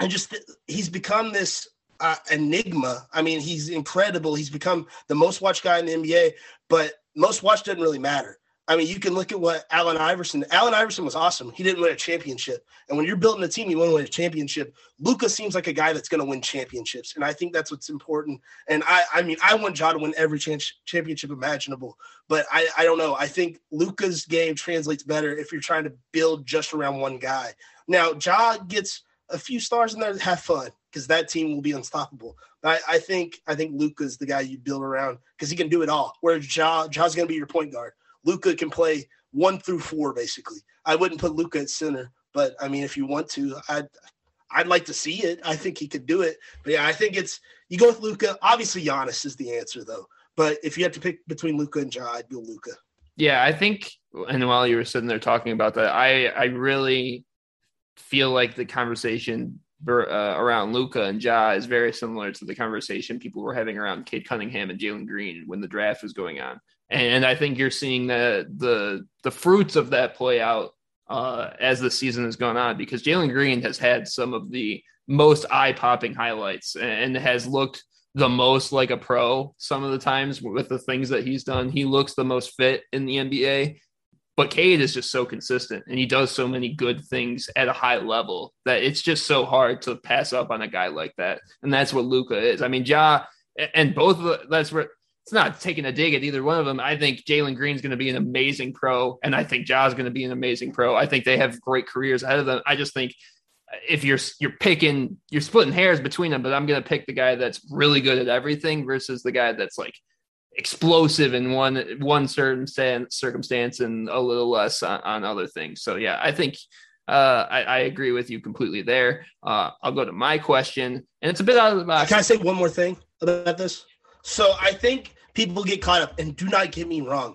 and just he's become this uh, enigma. I mean, he's incredible. He's become the most watched guy in the NBA, but most watched doesn't really matter. I mean, you can look at what Allen Iverson. Allen Iverson was awesome. He didn't win a championship, and when you're building a team, you want to win a championship. Luka seems like a guy that's going to win championships, and I think that's what's important. And I, I mean, I want Ja to win every championship imaginable, but I, I don't know. I think Luka's game translates better if you're trying to build just around one guy. Now, Ja gets a few stars in there to have fun because that team will be unstoppable. I, I think I think Luka's the guy you build around because he can do it all. Where Ja Ja's going to be your point guard. Luka can play one through four basically. I wouldn't put Luka at center, but I mean if you want to, I'd I'd like to see it. I think he could do it. But yeah, I think it's you go with Luka. Obviously, Giannis is the answer though. But if you have to pick between Luka and Ja, I'd go Luka. Yeah, I think. And while you were sitting there talking about that, I I really feel like the conversation uh, around Luka and Ja is very similar to the conversation people were having around Cade Cunningham and Jalen Green when the draft was going on. And I think you're seeing the the the fruits of that play out uh, as the season has gone on because Jalen Green has had some of the most eye popping highlights and has looked the most like a pro some of the times with the things that he's done. He looks the most fit in the NBA. But Cade is just so consistent and he does so many good things at a high level that it's just so hard to pass up on a guy like that. And that's what Luka is. I mean, Ja and both of the, that's where it's not taking a dig at either one of them. I think Jalen Green's going to be an amazing pro, and I think Ja's going to be an amazing pro. I think they have great careers ahead of them. I just think if you're you're picking you're splitting hairs between them, but I'm going to pick the guy that's really good at everything versus the guy that's like explosive in one one certain circumstance and a little less on, on other things. So yeah, I think uh, I, I, agree with you completely there. Uh, I'll go to my question, and it's a bit out of the box. Can I say one more thing about this? So I think people get caught up, and do not get me wrong.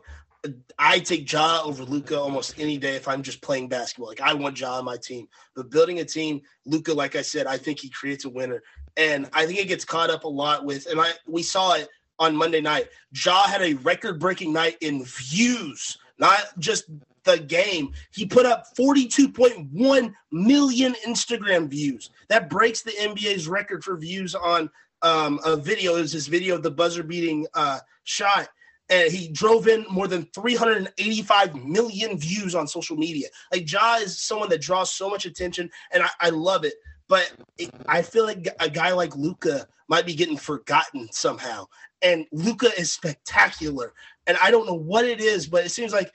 I take Ja over Luka almost any day if I'm just playing basketball. Like I want Ja on my team, but building a team, Luka, like I said, I think he creates a winner, and I think it gets caught up a lot with. And I we saw it on Monday night. Ja had a record breaking night in views, not just the game. He put up 42.1 million Instagram views. That breaks the NBA's record for views on um, a video. It was his video of the buzzer beating uh, shot. And he drove in more than 385 million views on social media. Like Ja is someone that draws so much attention, and I, I love it. But it, I feel like a guy like Luka might be getting forgotten somehow and Luka is spectacular. And I don't know what it is, but it seems like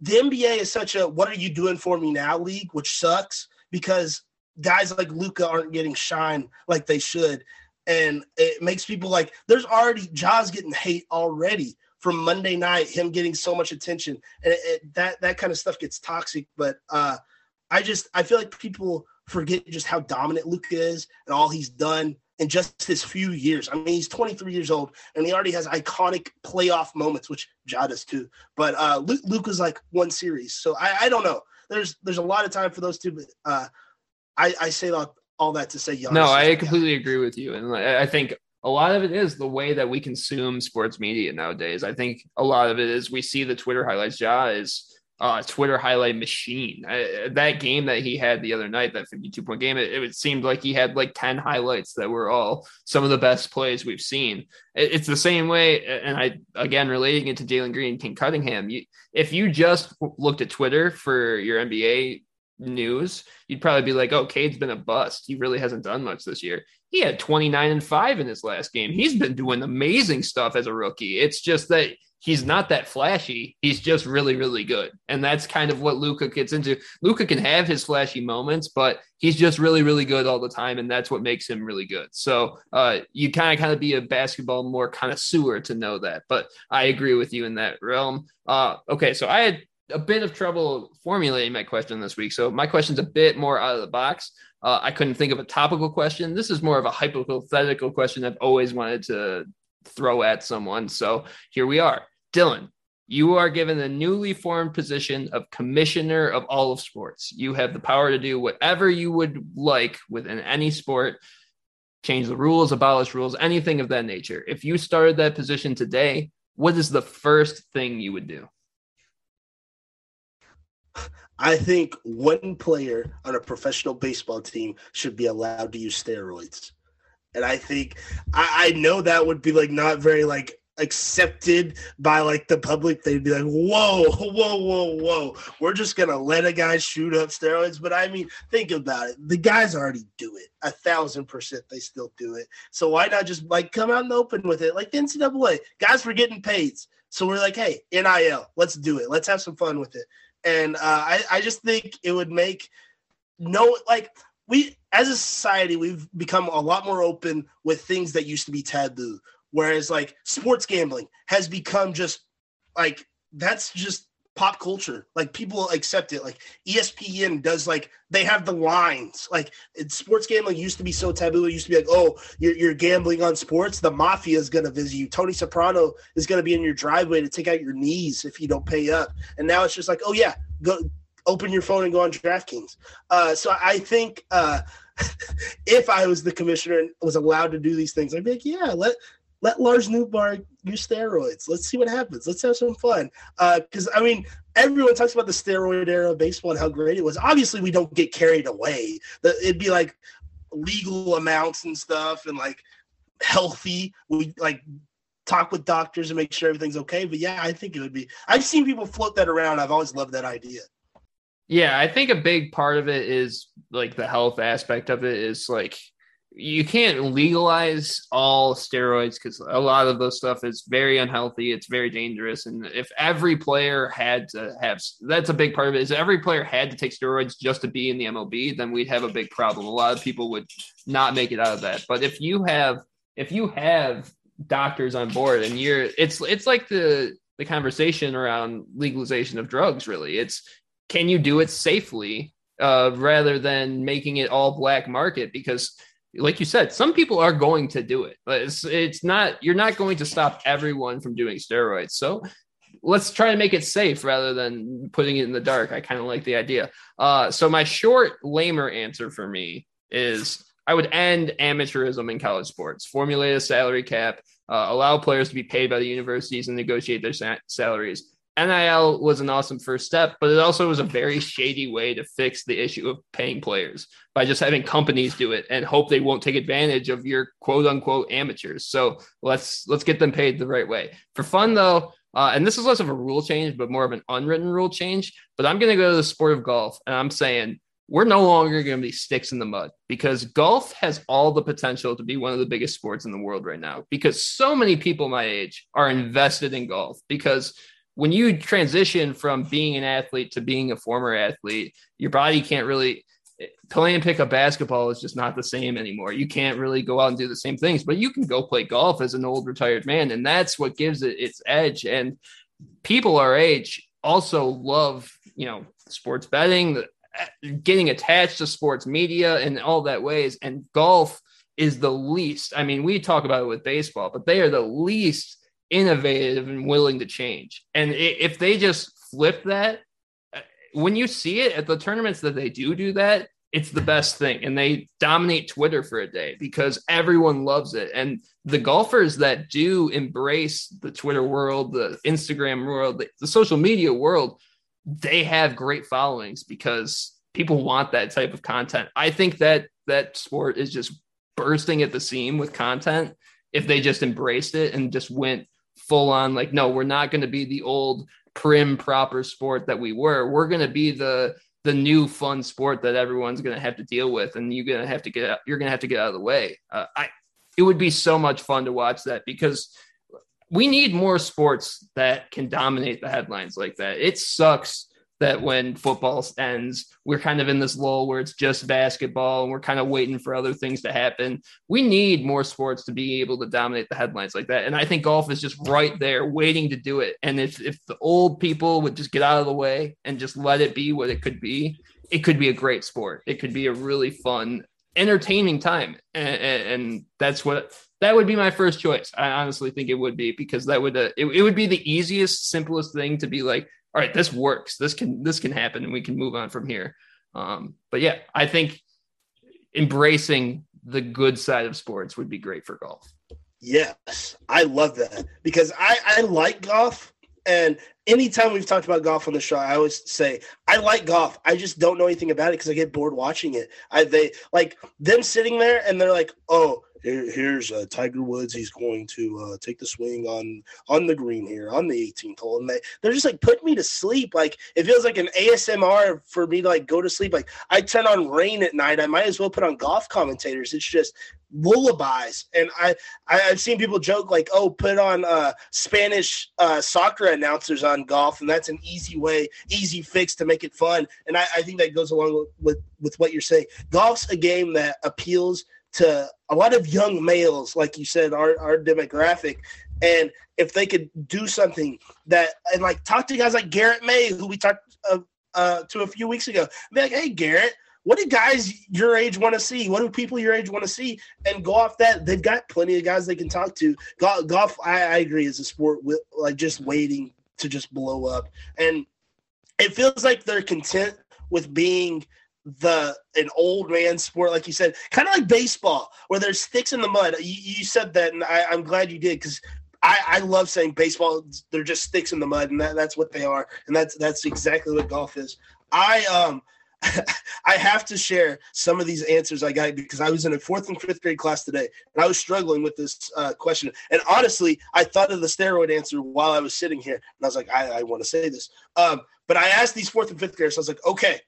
the NBA is such a "what are you doing for me now" league, which sucks because guys like Luka aren't getting shine like they should, and it makes people like there's already Ja's getting hate already from Monday night, him getting so much attention, and it, it, that that kind of stuff gets toxic. But uh, I just I feel like people forget just how dominant Luka is and all he's done in just his few years. I mean, he's 23 years old and he already has iconic playoff moments, which Ja does too. But uh, Luke, Luke is like one series, so I, I, don't know. There's there's a lot of time for those two, but uh, I, I say all, all that to say Giannis No, I completely agree with you, and I think a lot of it is the way that we consume sports media nowadays. I think a lot of it is we see the Twitter highlights. Ja is uh, Twitter highlight machine. Uh, that game that he had the other night, that 52 point game, it, it, seemed like he had like 10 highlights that were all some of the best plays we've seen. It, it's the same way. And I, again, relating it to Jalen Green, King Cunningham, you, if you just looked at Twitter for your NBA news, you'd probably be like, "Oh, Cade's been a bust. He really hasn't done much this year." He had 29 and 5 in his last game. He's been doing amazing stuff as a rookie. It's just that he's not that flashy. He's just really, really good. And that's kind of what Luka gets into. Luka can have his flashy moments, but he's just really, really good all the time. And that's what makes him really good. So uh, you kind of kind of be a basketball more connoisseur to know that. But I agree with you in that realm. Uh, okay, so I had a bit of trouble formulating my question this week. So my question's a bit more out of the box. Uh, I couldn't think of a topical question. This is more of a hypothetical question I've always wanted to throw at someone. So here we are. Dylan, you are given the newly formed position of commissioner of all of sports. You have the power to do whatever you would like within any sport, change the rules, abolish rules, anything of that nature. If you started that position today, what is the first thing you would do? I think one player on a professional baseball team should be allowed to use steroids. And I think I, I know that would be like not very like accepted by like the public, they'd be like, "Whoa, whoa, whoa, whoa! We're just gonna let a guy shoot up steroids." But I mean, think about it. The guys already do it a thousand percent. They still do it. So why not just like come out and open with it, like the NCAA? Guys were getting paid, so we're like, "Hey, NIL, let's do it. Let's have some fun with it." And uh, I, I just think it would make no like we as a society we've become a lot more open with things that used to be taboo. Whereas like sports gambling has become just like that's just pop culture. Like people accept it. Like espn does like they have the lines. Like sports gambling used to be so taboo. It used to be like oh you're, you're gambling on sports. The mafia is going to visit you. Tony soprano is going to be in your driveway to take out your knees if you don't pay up. And now it's just like oh yeah go open your phone and go on DraftKings. Uh, so I think uh, if I was the commissioner and was allowed to do these things, I'd be like, yeah, let let Lars Nootbaar use steroids. Let's see what happens. Let's have some fun. Because uh, I mean, everyone talks about the steroid era of baseball and how great it was. Obviously, we don't get carried away. It'd be like legal amounts and stuff, and like healthy. We like talk with doctors and make sure everything's okay. But yeah, I think it would be. I've seen people float that around. I've always loved that idea. Yeah, I think a big part of it is like the health aspect of it is like you can't legalize all steroids because a lot of those stuff is very unhealthy. It's very dangerous. And if every player had to have that's a big part of it is every player had to take steroids just to be in the MLB, then we'd have a big problem. A lot of people would not make it out of that. But if you have if you have doctors on board and you're it's it's like the the conversation around legalization of drugs really it's can you do it safely uh, rather than making it all black market because like you said some people are going to do it but it's it's not you're not going to stop everyone from doing steroids. So let's try to make it safe rather than putting it in the dark. I kind of like the idea. Uh, so my short lamer answer for me is i would end amateurism in college sports. Formulate a salary cap uh, allow players to be paid by the universities and negotiate their sa- salaries NIL was an awesome first step, but it also was a very shady way to fix the issue of paying players by just having companies do it and hope they won't take advantage of your quote unquote amateurs. So let's let's get them paid the right way. For fun though, uh, and this is less of a rule change, but more of an unwritten rule change. But I'm going to go to the sport of golf, and I'm saying we're no longer going to be sticks in the mud because golf has all the potential to be one of the biggest sports in the world right now because so many people my age are invested in golf because when you transition from being an athlete to being a former athlete, your body can't really playing pickup basketball is just not the same anymore. You can't really go out and do the same things, but you can go play golf as an old retired man, and that's what gives it its edge. And people our age also love, you know, sports betting, getting attached to sports media, and all that ways. And golf is the least. I mean, we talk about it with baseball, but they are the least innovative and willing to change. And if they just flip that, uh, when you see it at the tournaments that they do do that, it's the best thing. And they dominate Twitter for a day because everyone loves it. And the golfers that do embrace the Twitter world, the Instagram world, the, the social media world, they have great followings because people want that type of content. I think that that sport is just bursting at the seam with content if they just embraced it and just went full on like no we're not going to be the old prim proper sport that we were we're going to be the the new fun sport that everyone's going to have to deal with, and you're going to have to get out, you're going to have to get out of the way. Uh, I it would be so much fun to watch that because we need more sports that can dominate the headlines like that. It sucks that when football ends, we're kind of in this lull where it's just basketball and we're kind of waiting for other things to happen. We need more sports to be able to dominate the headlines like that. And I think golf is just right there waiting to do it. And if, if the old people would just get out of the way and just let it be what it could be, it could be a great sport. It could be a really fun, entertaining time. And, and that's what that would be my first choice. I honestly think it would be because that would uh, it, it would be the easiest, simplest thing to be like, all right, this works. This can this can happen, and we can move on from here. Um, but yeah, I think embracing the good side of sports would be great for golf. Yes, I love that because I I like golf, and anytime we've talked about golf on the show, I always say I like golf. I just don't know anything about it because I get bored watching it. I they like them sitting there and they're like, oh here, here's uh, Tiger Woods. He's going to uh, take the swing on on the green here on the 18th hole, and they they're just like put me to sleep. Like it feels like an ASMR for me to like go to sleep. Like I turn on rain at night. I might as well put on golf commentators. It's just lullabies and I, I have seen people joke like oh put on uh spanish uh soccer announcers on golf and that's an easy way easy fix to make it fun and i, I think that goes along with, with with what you're saying golf's a game that appeals to a lot of young males, like you said, our, our demographic. And if they could do something that, and like talk to guys like Garrett May, who we talked uh, uh, to a few weeks ago, be like, hey, Garrett, what do guys your age want to see? What do people your age want to see? And go off that. They've got plenty of guys they can talk to. Golf, I, I agree, is a sport with like just waiting to just blow up. And it feels like they're content with being – the an old man sport, like you said, kind of like baseball, where there's sticks in the mud. You, you said that, and I, am glad you did because I, I love saying baseball. They're just sticks in the mud, and that, that's what they are, and that's that's exactly what golf is. I um. I have to share some of these answers I got because I was in a fourth and fifth grade class today, and I was struggling with this uh, question. And honestly, I thought of the steroid answer while I was sitting here, and I was like, I, I want to say this. Um, but I asked these fourth and fifth graders, so I was like, okay,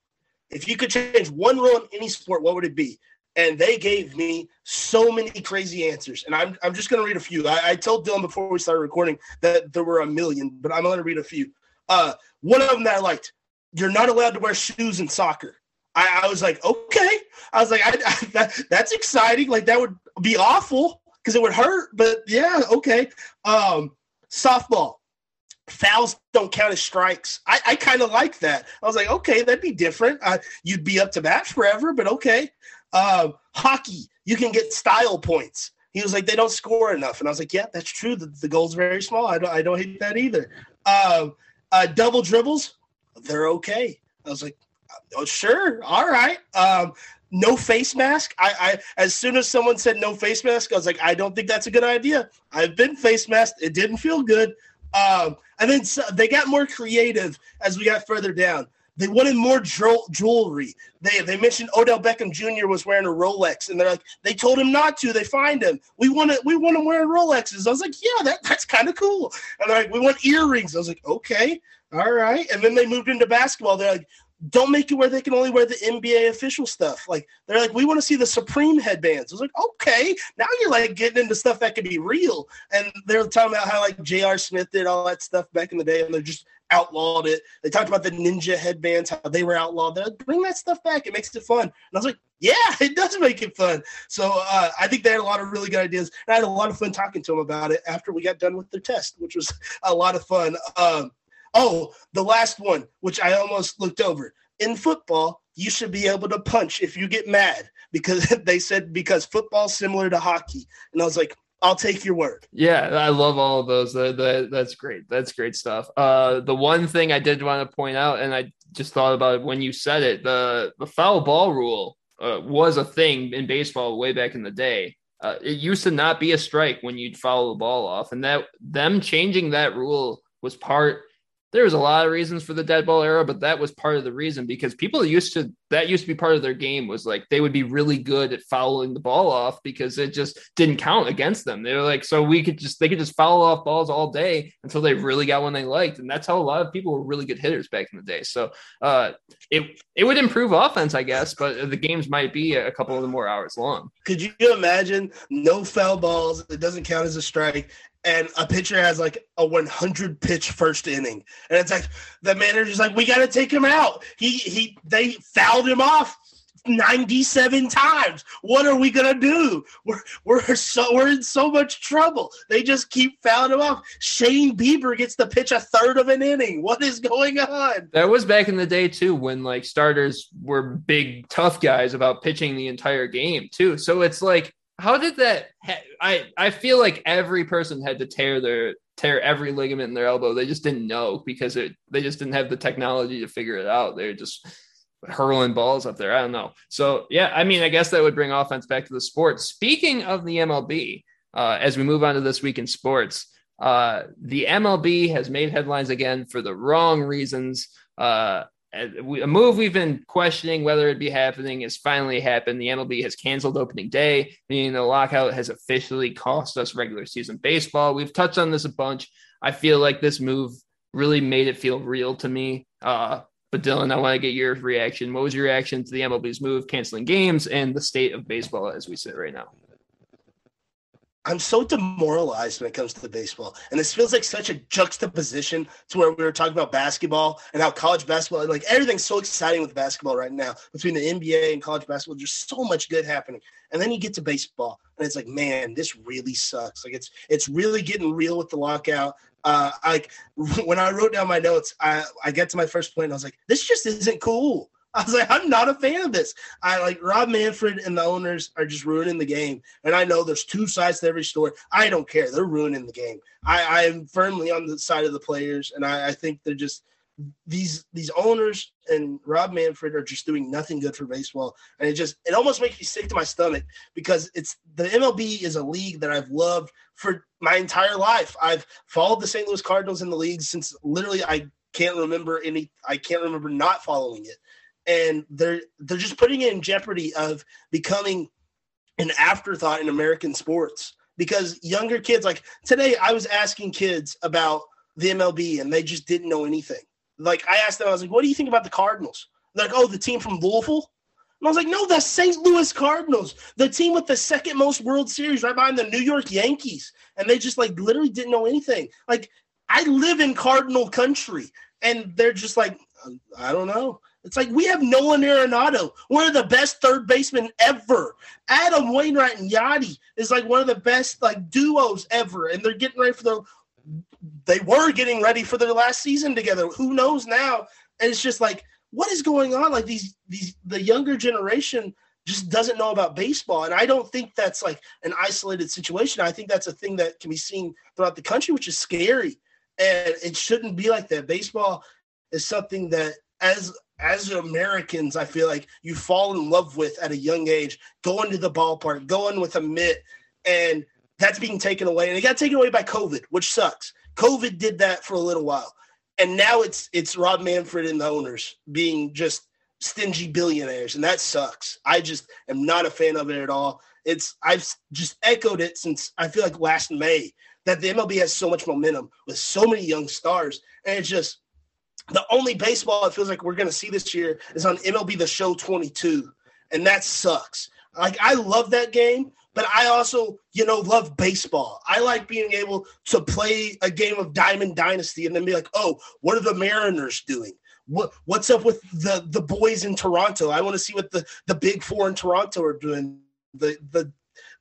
if you could change one rule in any sport, what would it be? And they gave me so many crazy answers. And I'm, I'm just going to read a few. I, I, told Dylan before we started recording that there were a million, but I'm going to read a few. Uh, one of them that I liked you're not allowed to wear shoes in soccer. I, I was like, okay. I was like, I, that, that's exciting. Like, that would be awful because it would hurt. But yeah, okay. Um, softball fouls don't count as strikes. I, I kind of like that. I was like, okay, that'd be different. Uh, you'd be up to bat forever, but okay. Um, hockey, you can get style points. He was like, they don't score enough, and I was like, yeah, that's true. The, the goal's very small. I don't, I don't hate that either. Um, uh, double dribbles, they're okay. I was like, oh, sure, all right. Um, no face mask. I, I as soon as someone said no face mask, I was like, I don't think that's a good idea. I've been face masked. It didn't feel good. Um, and then so they got more creative as we got further down. They wanted more jewelry. They they mentioned Odell Beckham Jr. was wearing a Rolex, and they're like, they told him not to. They fined him. We want to we want him wearing Rolexes. I was like, yeah, that, that's kind of cool. And they're like, we want earrings. I was like, okay, all right. And then they moved into basketball. They're like, don't make it where they can only wear the NBA official stuff. Like they're like, we want to see the Supreme headbands. I was like, okay, now you're like getting into stuff that could be real. And they're talking about how like J.R. Smith did all that stuff back in the day, and they're just outlawed it. They talked about the ninja headbands, how they were outlawed. They're like, bring that stuff back. It makes it fun. And I was like, yeah, it does make it fun. So uh, I think they had a lot of really good ideas. And I had a lot of fun talking to them about it after we got done with their test, which was a lot of fun. Um, Oh, the last one, which I almost looked over. In football, you should be able to punch if you get mad because they said because football's similar to hockey. And I was like, I'll take your word. Yeah, I love all of those. That, that, that's great. That's great stuff. Uh, the one thing I did want to point out, and I just thought about when you said it, the the foul ball rule uh, was a thing in baseball way back in the day. Uh, it used to not be a strike when you'd foul the ball off, and that them changing that rule was part there was a lot of reasons for the dead ball era, but that was part of the reason because people used to that used to be part of their game was like they would be really good at fouling the ball off because it just didn't count against them. They were like, so we could just they could just foul off balls all day until they really got one they liked, and that's how a lot of people were really good hitters back in the day. So uh, it it would improve offense, I guess, but the games might be a couple of more hours long. Could you imagine no foul balls? It doesn't count as a strike, and a pitcher has like a 100 pitch first inning, and it's like the manager's like, "We got to take him out." He he they fouled him off 97 times. What are we gonna do? We're we're so we're in so much trouble. They just keep fouling him off. Shane Bieber gets to pitch a third of an inning. What is going on? That was back in the day too, when like starters were big tough guys about pitching the entire game too. So it's like how did that ha- i i feel like every person had to tear their tear every ligament in their elbow. They just didn't know because it, they just didn't have the technology to figure it out. They're just hurling balls up there. I don't know. So yeah i mean i guess that would bring offense back to the sport. Speaking of the mlb uh, as we move on to this week in sports uh, the mlb has made headlines again for the wrong reasons. Uh, a move we've been questioning whether it'd be happening has finally happened. The MLB has canceled opening day, meaning the lockout has officially cost us regular season baseball. We've touched on this a bunch. I feel like this move really made it feel real to me. Uh, but Dylan, I want to get your reaction. What was your reaction to the MLB's move, canceling games, and the state of baseball as we sit right now? I'm so demoralized when it comes to baseball. And this feels like such a juxtaposition to where we were talking about basketball and how college basketball, like everything's so exciting with basketball right now between the NBA and college basketball. There's so much good happening. And then you get to baseball and it's like, man, this really sucks. Like it's it's really getting real with the lockout. Uh like when I wrote down my notes, I I get to my first point, I was like, this just isn't cool. I was like, I'm not a fan of this. I like Rob Manfred and the owners are just ruining the game. And I know there's two sides to every story. I don't care. They're ruining the game. I, I am firmly on the side of the players, and I, I think they're just these these owners and Rob Manfred are just doing nothing good for baseball. And it just it almost makes me sick to my stomach because it's the MLB is a league that I've loved for my entire life. I've followed the St. Louis Cardinals in the league since literally I can't remember any I can't remember not following it and they're they're just putting it in jeopardy of becoming an afterthought in American sports because younger kids like today I was asking kids about the MLB and they just didn't know anything. Like I asked them, I was like, "What do you think about the Cardinals?" They're like, "Oh, the team from Louisville." And I was like, "No, the St. Louis Cardinals, the team with the second most World Series, right behind the New York Yankees." And they just like literally didn't know anything. Like I live in Cardinal country, and they're just like, "I don't know." It's like we have Nolan Arenado, one of the best third basemen ever. Adam Wainwright and Yadi is like one of the best like duos ever, and they're getting ready for their. They were getting ready for their last season together. Who knows now? And it's just like, what is going on? Like these these the younger generation just doesn't know about baseball, and I don't think that's like an isolated situation. I think that's a thing that can be seen throughout the country, which is scary, and it shouldn't be like that. Baseball is something that as as Americans, I feel like you fall in love with at a young age, going to the ballpark, going with a mitt, and that's being taken away. And it got taken away by COVID, which sucks. COVID did that for a little while. And now it's it's Rob Manfred and the owners being just stingy billionaires, and that sucks. I just am not a fan of it at all. It's I've just echoed it since I feel like last May that the MLB has so much momentum with so many young stars, and it's just the only baseball it feels like we're going to see this year is on MLB The Show 22, and that sucks. Like I love that game, but I also, you know, love baseball. I like being able to play a game of Diamond Dynasty and then be like, "Oh, what are the Mariners doing? What what's up with the the boys in Toronto? I want to see what the the Big 4 in Toronto are doing." The the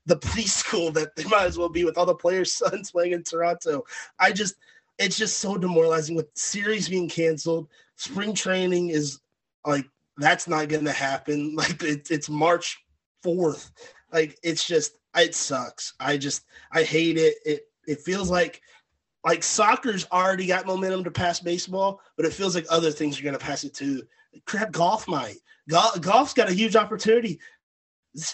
the preschool that they might as well be with all the players' sons playing in Toronto. I just it's just so demoralizing with series being canceled. Spring training is like that's not going to happen. Like it, it's March fourth. Like it's just it sucks. I just I hate it. It it feels like like soccer's already got momentum to pass baseball, but it feels like other things are going to pass it too. Crap, golf might. Golf, golf's got a huge opportunity.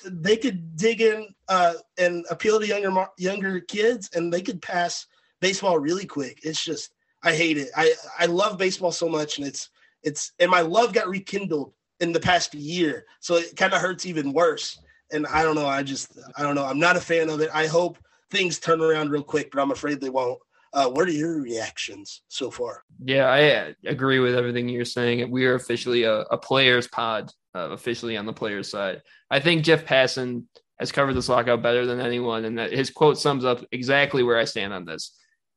They could dig in uh, and appeal to younger younger kids, and they could pass baseball really quick. It's just I hate it. I I love baseball so much, and it's it's and my love got rekindled in the past year, so it kind of hurts even worse. And I don't know. I just I don't know. I'm not a fan of it. I hope things turn around real quick, but I'm afraid they won't. Uh, what are your reactions so far? Yeah, I agree with everything you're saying. We are officially a, a players pod, uh, officially on the players side. I think Jeff Passan has covered this lockout better than anyone, and that his quote sums up exactly where I stand on this.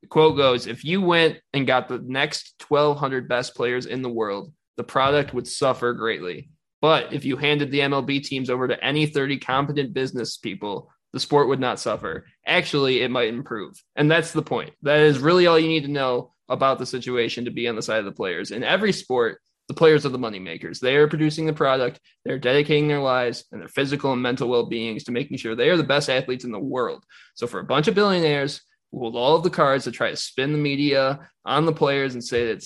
Quote goes: "If you went and got the next 1,200 best players in the world, the product would suffer greatly. But if you handed the MLB teams over to any 30 competent business people, the sport would not suffer. Actually, it might improve. And that's the point. That is really all you need to know about the situation to be on the side of the players. In every sport, the players are the money makers. They are producing the product, they're dedicating their lives and their physical and mental well beings to making sure they are the best athletes in the world. So, for a bunch of billionaires hold all of the cards to try to spin the media on the players and say that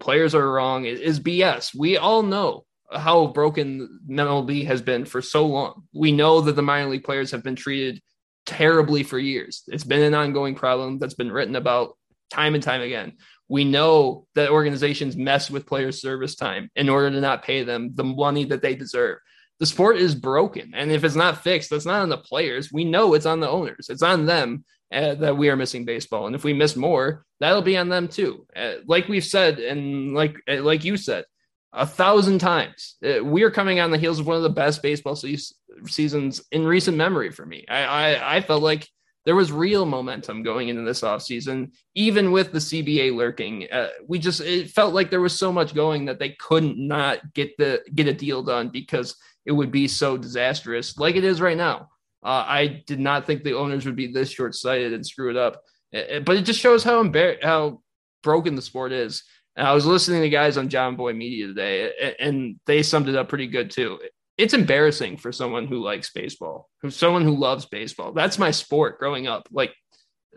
players are wrong is BS. We all know how broken MLB has been for so long. We know that the minor league players have been treated terribly for years. It's been an ongoing problem that's been written about time and time again. We know that organizations mess with players' service time in order to not pay them the money that they deserve. The sport is broken. And if it's not fixed, that's not on the players. We know it's on the owners, it's on them uh, that we are missing baseball. And if we miss more, that'll be on them too. Uh, like we've said, and like, uh, like you said, a thousand times. Uh, we are coming on the heels of one of the best baseball se- seasons in recent memory for me. I, I, I felt like there was real momentum going into this offseason, even with the CBA lurking. Uh, we just it felt like there was so much going that they couldn't not get the get a deal done because it would be so disastrous, like it is right now. Uh, I did not think the owners would be this short sighted and screw it up, uh, uh, but it just shows how embar- how broken the sport is. And I was listening to guys on Jomboy Media today, and they summed it up pretty good too. It's embarrassing for someone who likes baseball, who's someone who loves baseball. That's my sport growing up. Like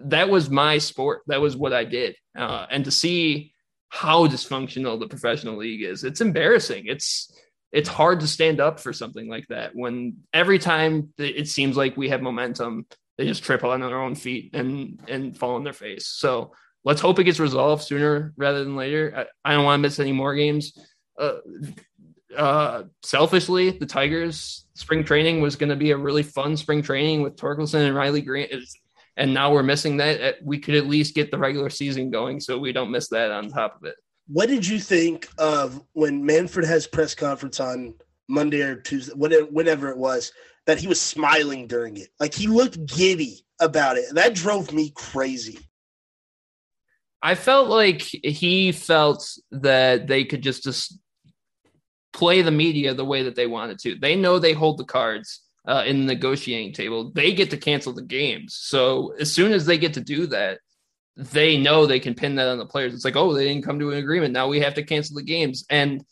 that was my sport. That was what I did. Uh, and to see how dysfunctional the professional league is, it's embarrassing. It's it's hard to stand up for something like that when every time it seems like we have momentum, they just trip on their own feet and and fall on their face. So let's hope it gets resolved sooner rather than later. I, I don't want to miss any more games. Uh, uh, selfishly, the Tigers spring training was going to be a really fun spring training with Torkelson and Riley Greene. And now we're missing that. We could at least get the regular season going so we don't miss that on top of it. What did you think of when Manfred has press conference on Monday or Tuesday, whenever it was, that he was smiling during it? Like he looked giddy about it. That drove me crazy. I felt like he felt that they could just just play the media the way that they wanted to. They know they hold the cards uh, in the negotiating table. They get to cancel the games. So as soon as they get to do that, they know they can pin that on the players. It's like, oh, they didn't come to an agreement. Now we have to cancel the games. And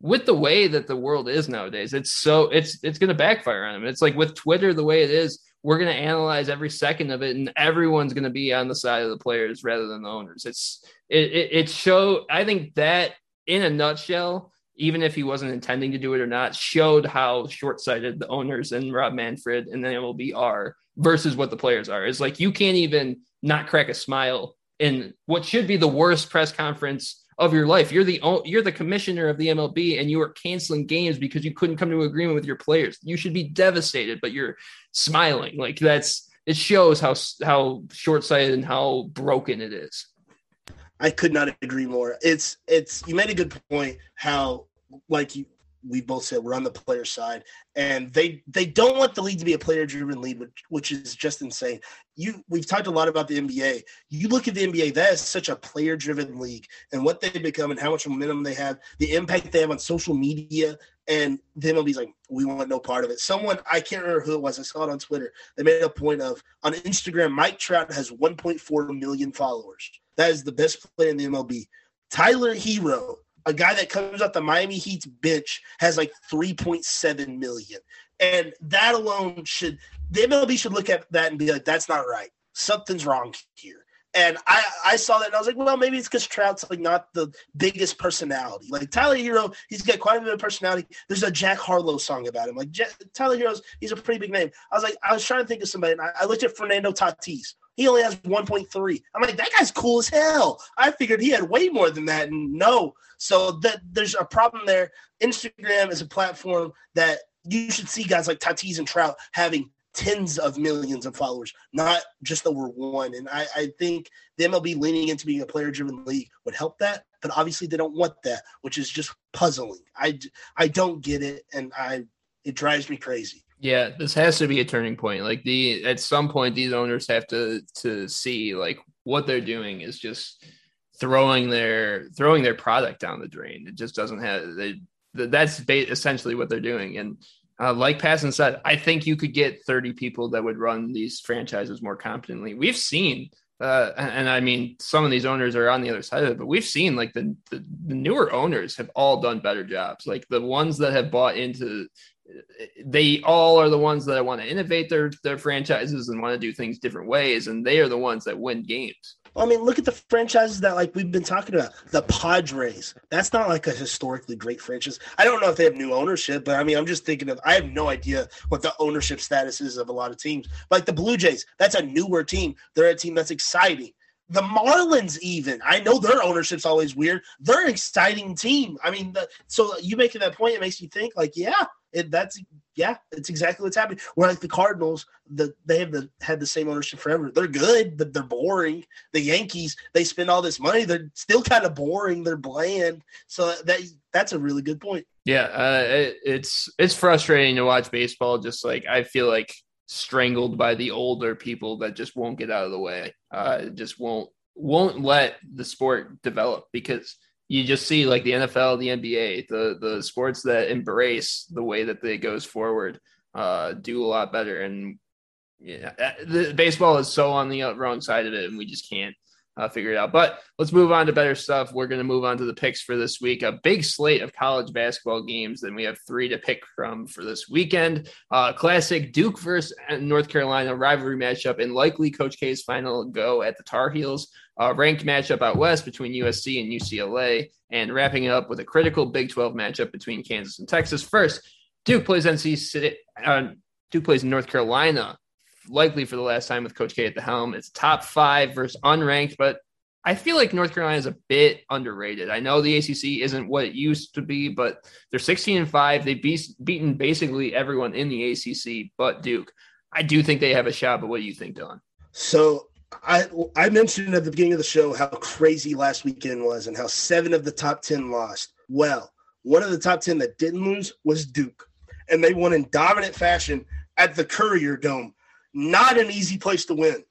with the way that the world is nowadays, it's so it's it's going to backfire on them. It's like with Twitter the way it is we're going to analyze every second of it and everyone's going to be on the side of the players rather than the owners it's it, it, it show i think that in a nutshell even if he wasn't intending to do it or not showed how short-sighted the owners and rob manfred and the mlb are versus what the players are it's like you can't even not crack a smile in what should be the worst press conference of your life. You're the you're the commissioner of the MLB, and you are canceling games because you couldn't come to an agreement with your players. You should be devastated, but you're smiling. Like that's it shows how how short sighted and how broken it is. I could not agree more. It's it's you made a good point. How like you we both said we're on the player side, and they they don't want the league to be a player driven league, which, which is just insane. You we've talked a lot about the NBA. You look at the NBA, that is such a player driven league, and what they've become, and how much momentum they have, the impact they have on social media, and the MLB's like, we want no part of it. Someone I can't remember who it was. I saw it on Twitter. They made a point of on Instagram. Mike Trout has 1.4 million followers. That is the best player in the MLB. Tyler Herro a guy that comes off the Miami Heat's bench has like 3.7 million. And that alone should the MLB should look at that and be like, that's not right. Something's wrong here. And I, I saw that and I was like, well, maybe it's because Trout's like not the biggest personality. Like Tyler Herro, he's got quite a bit of personality. There's a Jack Harlow song about him. Like Jack, Tyler Herro's, he's a pretty big name. I was like, I was trying to think of somebody, and I, I looked at Fernando Tatis. He only has 1.3. I'm like, that guy's cool as hell. I figured he had way more than that. And no. So that there's a problem there. Instagram is a platform that you should see guys like Tatis and Trout having tens of millions of followers, not just over one. And I, I think the MLB leaning into being a player driven league would help that. But obviously, they don't want that, which is just puzzling. I, I don't get it. And I it drives me crazy. Yeah, this has to be a turning point. Like the at some point these owners have to to see like what they're doing is just throwing their throwing their product down the drain. It just doesn't have they that's essentially what they're doing and uh, like Passan said, I think you could get 30 people that would run these franchises more competently. We've seen, uh, and, and, I mean, some of these owners are on the other side of it, but we've seen like the, the, the newer owners have all done better jobs. Like the ones that have bought into, they all are the ones that want to innovate their their franchises and want to do things different ways, and they are the ones that win games. I mean, look at the franchises that like we've been talking about. The Padres. That's not like a historically great franchise. I don't know if they have new ownership, but I mean, I'm just thinking of. I have no idea what the ownership status is of a lot of teams. Like the Blue Jays, that's a newer team. They're a team that's exciting. The Marlins, even I know their ownership's always weird. They're an exciting team. I mean, the, so you making that point, it makes you think like, yeah, it, that's yeah, it's exactly what's happening. Where like the Cardinals, the they have the had the same ownership forever. They're good, but they're boring. The Yankees, they spend all this money, they're still kind of boring. They're bland. So that that's a really good point. Yeah, uh, it, it's it's frustrating to watch baseball. Just like I feel like strangled by the older people that just won't get out of the way. Uh, just won't won't let the sport develop because you just see like the NFL, the NBA, the the sports that embrace the way that they goes forward uh, do a lot better. And yeah, uh, the baseball is so on the wrong side of it, and we just can't uh, figure it out. But let's move on to better stuff. We're going to move on to the picks for this week. A big slate of college basketball games. Then we have three to pick from for this weekend. Uh, classic Duke versus North Carolina rivalry matchup, and likely Coach K's final go at the Tar Heels uh, ranked matchup out west between USC and UCLA, and wrapping it up with a critical Big 12 matchup between Kansas and Texas. First, Duke plays NC City. Uh, Duke plays North Carolina, likely for the last time with Coach K at the helm. It's top five versus unranked, but I feel like North Carolina is a bit underrated. I know the ACC isn't what it used to be, but they're 16 and five. They've be- beaten basically everyone in the ACC but Duke. I do think they have a shot, but what do you think, Dylan? So I I mentioned at the beginning of the show how crazy last weekend was and how seven of the top ten lost. Well, one of the top ten that didn't lose was Duke, and they won in dominant fashion at the Carrier Dome. Not an easy place to win.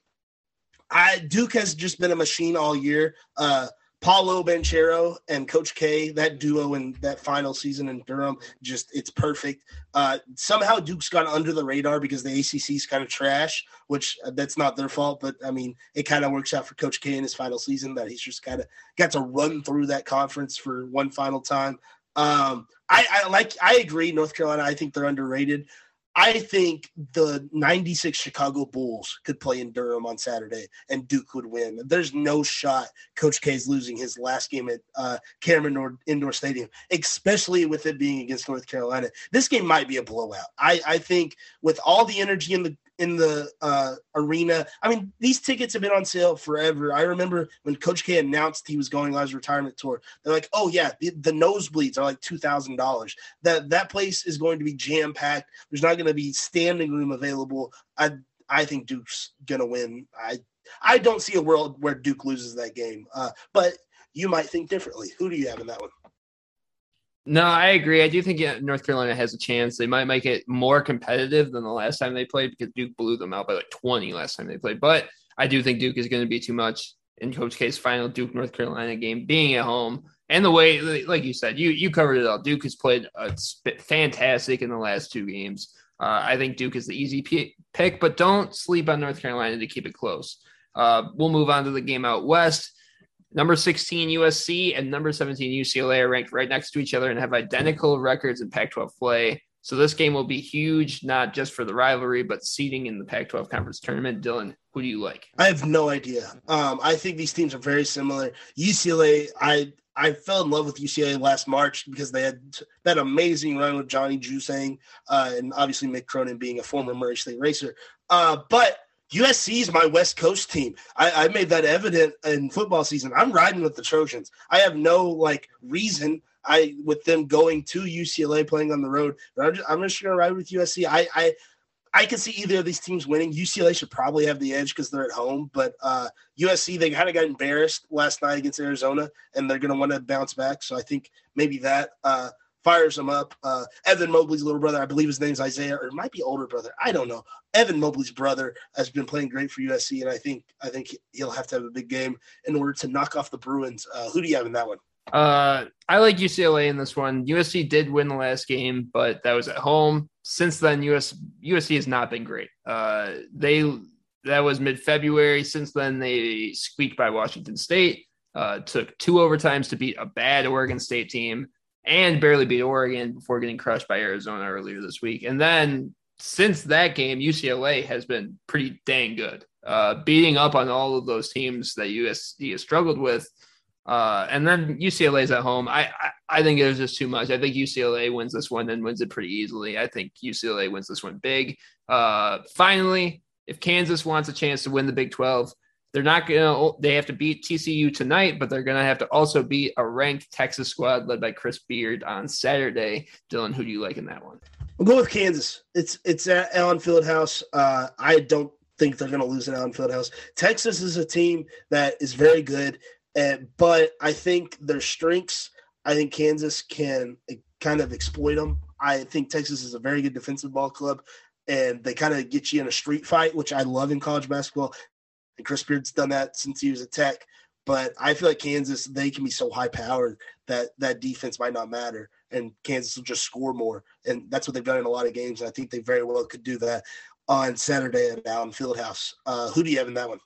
I Duke has just been a machine all year. Uh, Paolo Banchero and Coach K, that duo in that final season in Durham, just it's perfect. Uh, somehow Duke's gone under the radar because the ACC is kind of trash, which uh, that's not their fault. But I mean, it kind of works out for Coach K in his final season that he's just kind of got to run through that conference for one final time. Um, I, I like, I agree. North Carolina, I think they're underrated. I think the 96 Chicago Bulls could play in Durham on Saturday and Duke would win. There's no shot Coach K is losing his last game at uh, Cameron Indoor Stadium, especially with it being against North Carolina. This game might be a blowout. I, I think with all the energy in the in the uh, arena. I mean, these tickets have been on sale forever. I remember when Coach K announced he was going on his retirement tour. They're like, "Oh yeah, the, the nosebleeds are like two thousand dollars. That that place is going to be jam packed. There's not going to be standing room available. I I think Duke's gonna win. I I don't see a world where Duke loses that game. Uh, but you might think differently. Who do you have in that one? No, I agree. I do think yeah, North Carolina has a chance. They might make it more competitive than the last time they played because Duke blew them out by like 20 last time they played. But I do think Duke is going to be too much in Coach K's final Duke North Carolina game being at home. And the way, like you said, you you covered it all. Duke has played a fantastic in the last two games. Uh, I think Duke is the easy p- pick, but don't sleep on North Carolina to keep it close. Uh, we'll move on to the game out west. Number 16 USC and number 17 UCLA are ranked right next to each other and have identical records in Pac 12 play. So this game will be huge, not just for the rivalry, but seeding in the Pac 12 conference tournament. Dylan, who do you like? I have no idea. Um, I think these teams are very similar. UCLA, I I fell in love with UCLA last March because they had that amazing run with Johnny Juzang uh, and obviously Mick Cronin being a former Murray State racer. Uh, but USC is my West Coast team. I, I made that evident in football season. I'm riding with the Trojans. I have no like reason I with them going to UCLA playing on the road. I'm just, I'm just gonna ride with USC. I I I can see either of these teams winning. UCLA should probably have the edge because they're at home, but uh, USC they kind of got embarrassed last night against Arizona, and they're to want to bounce back. So I think maybe that uh, fires them up. Uh, Evan Mobley's little brother, I believe his name's Isaiah, or it might be older brother. I don't know. Evan Mobley's brother has been playing great for USC, and I think I think he'll have to have a big game in order to knock off the Bruins. Uh, who do you have in that one? Uh, I like UCLA in this one. USC did win the last game, but that was at home. Since then, US USC has not been great. Uh, they that was mid February. Since then, they squeaked by Washington State. Uh, took two overtimes to beat a bad Oregon State team and barely beat Oregon before getting crushed by Arizona earlier this week. And then since that game, UCLA has been pretty dang good, uh, beating up on all of those teams that USC has struggled with. Uh, and then UCLA's at home. I, I, I think it was just too much. I think UCLA wins this one and wins it pretty easily. I think UCLA wins this one big. Uh, finally, if Kansas wants a chance to win the Big 12, they're not going to, they have to beat TCU tonight, but they're going to have to also beat a ranked Texas squad led by Chris Beard on Saturday. Dylan, who do you like in that one? I'll go with Kansas. It's, it's at Allen Fieldhouse. Uh, I don't think they're going to lose at Allen Fieldhouse. Texas is a team that is very good. And, but I think their strengths, I think Kansas can kind of exploit them. I think Texas is a very good defensive ball club, and they kind of get you in a street fight, which I love in college basketball. And Chris Beard's done that since he was at Tech. But I feel like Kansas, they can be so high powered that that defense might not matter, and Kansas will just score more. And that's what they've done in a lot of games. And I think they very well could do that on Saturday at Allen Fieldhouse. Uh, who do you have in that one?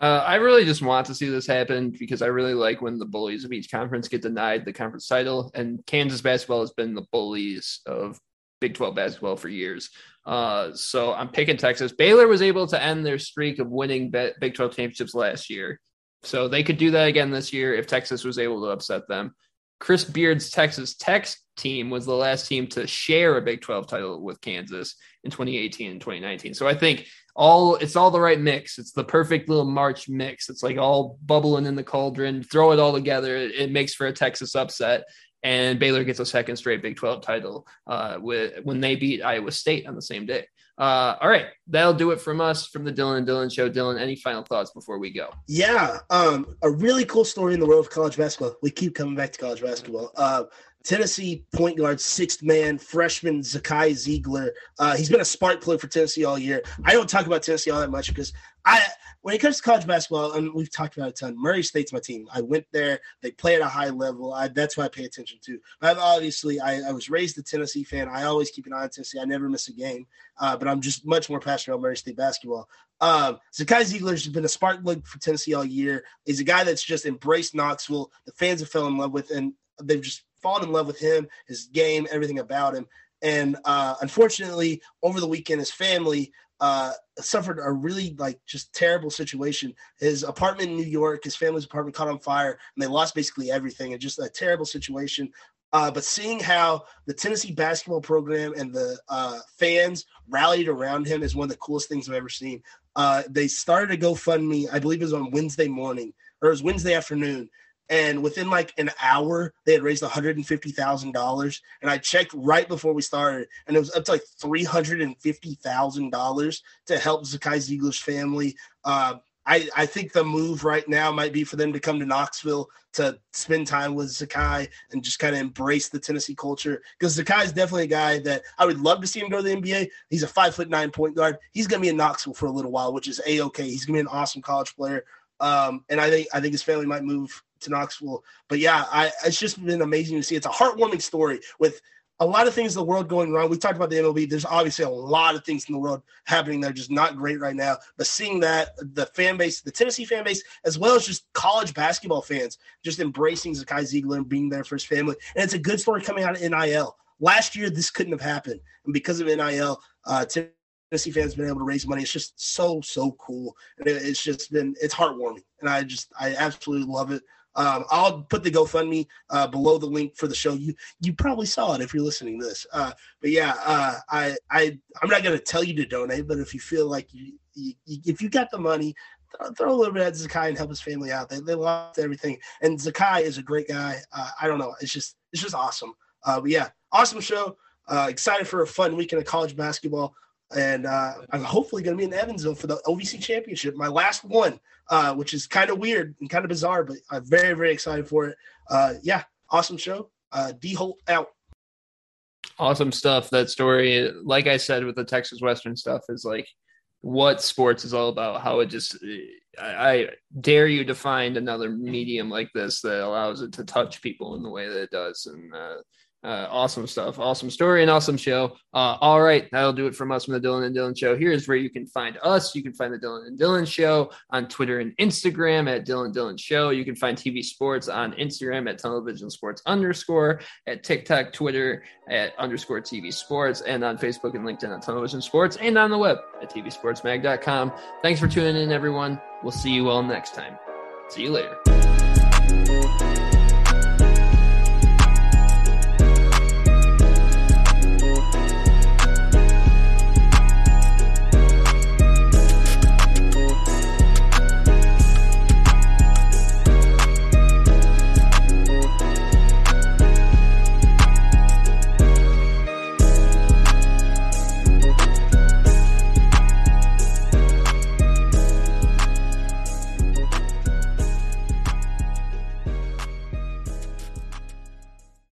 Uh, I really just want to see this happen because I really like when the bullies of each conference get denied the conference title. And Kansas basketball has been the bullies of Big 12 basketball for years. Uh, so I'm picking Texas. Baylor was able to end their streak of winning Big 12 championships last year. So they could do that again this year if Texas was able to upset them. Chris Beard's Texas Tech team was the last team to share a Big 12 title with Kansas in 2018 and 2019. So I think all it's all the right mix. It's the perfect little March mix. It's like all bubbling in the cauldron. Throw it all together. It, it makes for a Texas upset. And Baylor gets a second straight Big 12 title uh, with when they beat Iowa State on the same day. Uh, all right, that'll do it from us from the Dylan and Dylan show. Dylan, any final thoughts before we go? Yeah, um, a really cool story in the world of college basketball. We keep coming back to college basketball. Uh, Tennessee point guard, sixth man, freshman Zakai Zeigler. Uh, he's been a spark plug for Tennessee all year. I don't talk about Tennessee all that much because I, when it comes to college basketball, and we've talked about it a ton. Murray State's my team. I went there. They play at a high level. I, that's why I pay attention to. But obviously, I, I, was raised a Tennessee fan. I always keep an eye on Tennessee. I never miss a game. Uh, but I'm just much more passionate about Murray State basketball. Um, Zakai Zeigler's been a spark plug for Tennessee all year. He's a guy that's just embraced Knoxville. The fans have fell in love with, and they've just fallen in love with him, his game, everything about him. And uh, unfortunately, over the weekend, his family uh, suffered a really like just terrible situation. His apartment in New York, his family's apartment caught on fire, and they lost basically everything. And just a terrible situation. Uh, but seeing how the Tennessee basketball program and the uh, fans rallied around him is one of the coolest things I've ever seen. Uh, they started a GoFundMe, I believe it was on Wednesday morning or it was Wednesday afternoon, and within like an hour they had raised $150,000 and I checked right before we started and it was up to like $350,000 to help Zakai Zeigler's family uh, I, I think the move right now might be for them to come to Knoxville to spend time with Zakai and just kind of embrace the Tennessee culture. Because Zakai is definitely a guy that I would love to see him go to the NBA. He's a five foot nine point guard. He's going to be in Knoxville for a little while, which is a okay. He's going to be an awesome college player. Um, and I think I think his family might move to Knoxville. But yeah, I, it's just been amazing to see. It's a heartwarming story with a lot of things in the world going wrong. We talked about the MLB. There's obviously a lot of things in the world happening that are just not great right now. But seeing that, the fan base, the Tennessee fan base, as well as just college basketball fans, just embracing Zakai Zeigler and being there for his family. And it's a good story coming out of NIL. Last year, this couldn't have happened. And because of NIL, uh, Tennessee fans been able to raise money. It's just so, so cool. And it's just been, it's heartwarming. And I just, I absolutely love it. Um, I'll put the GoFundMe uh, below the link for the show. You you probably saw it if you're listening to this. Uh, but yeah, uh, I I I'm not to tell you to donate, but if you feel like you, you, if you got the money, throw a little bit at Zakai and help his family out. They they lost everything, and Zakai is a great guy. Uh, I don't know, it's just it's just awesome. Uh, but yeah, awesome show. Uh, excited for a fun weekend of college basketball and uh, I'm hopefully going to be in Evansville for the OVC championship, my last one, uh, which is kind of weird and kind of bizarre, but I'm very, very excited for it. Uh, yeah, awesome show. Uh, D Holt out. Awesome stuff. That story, like I said with the Texas Western stuff, is like what sports is all about. How it just, I, I dare you to find another medium like this that allows it to touch people in the way that it does, and uh, awesome stuff. Awesome story and awesome show. Uh, all right. That'll do it from us from the Dylan and Dylan Show. Here's where you can find us. You can find the Dylan and Dylan Show on Twitter and Instagram at Dylan Dylan Show. You can find TV Sports on Instagram at Television Sports underscore, at TikTok, Twitter at underscore TV Sports, and on Facebook and LinkedIn at Television Sports, and on the web at TVSportsMag.com. Thanks for tuning in, everyone. We'll see you all next time. See you later.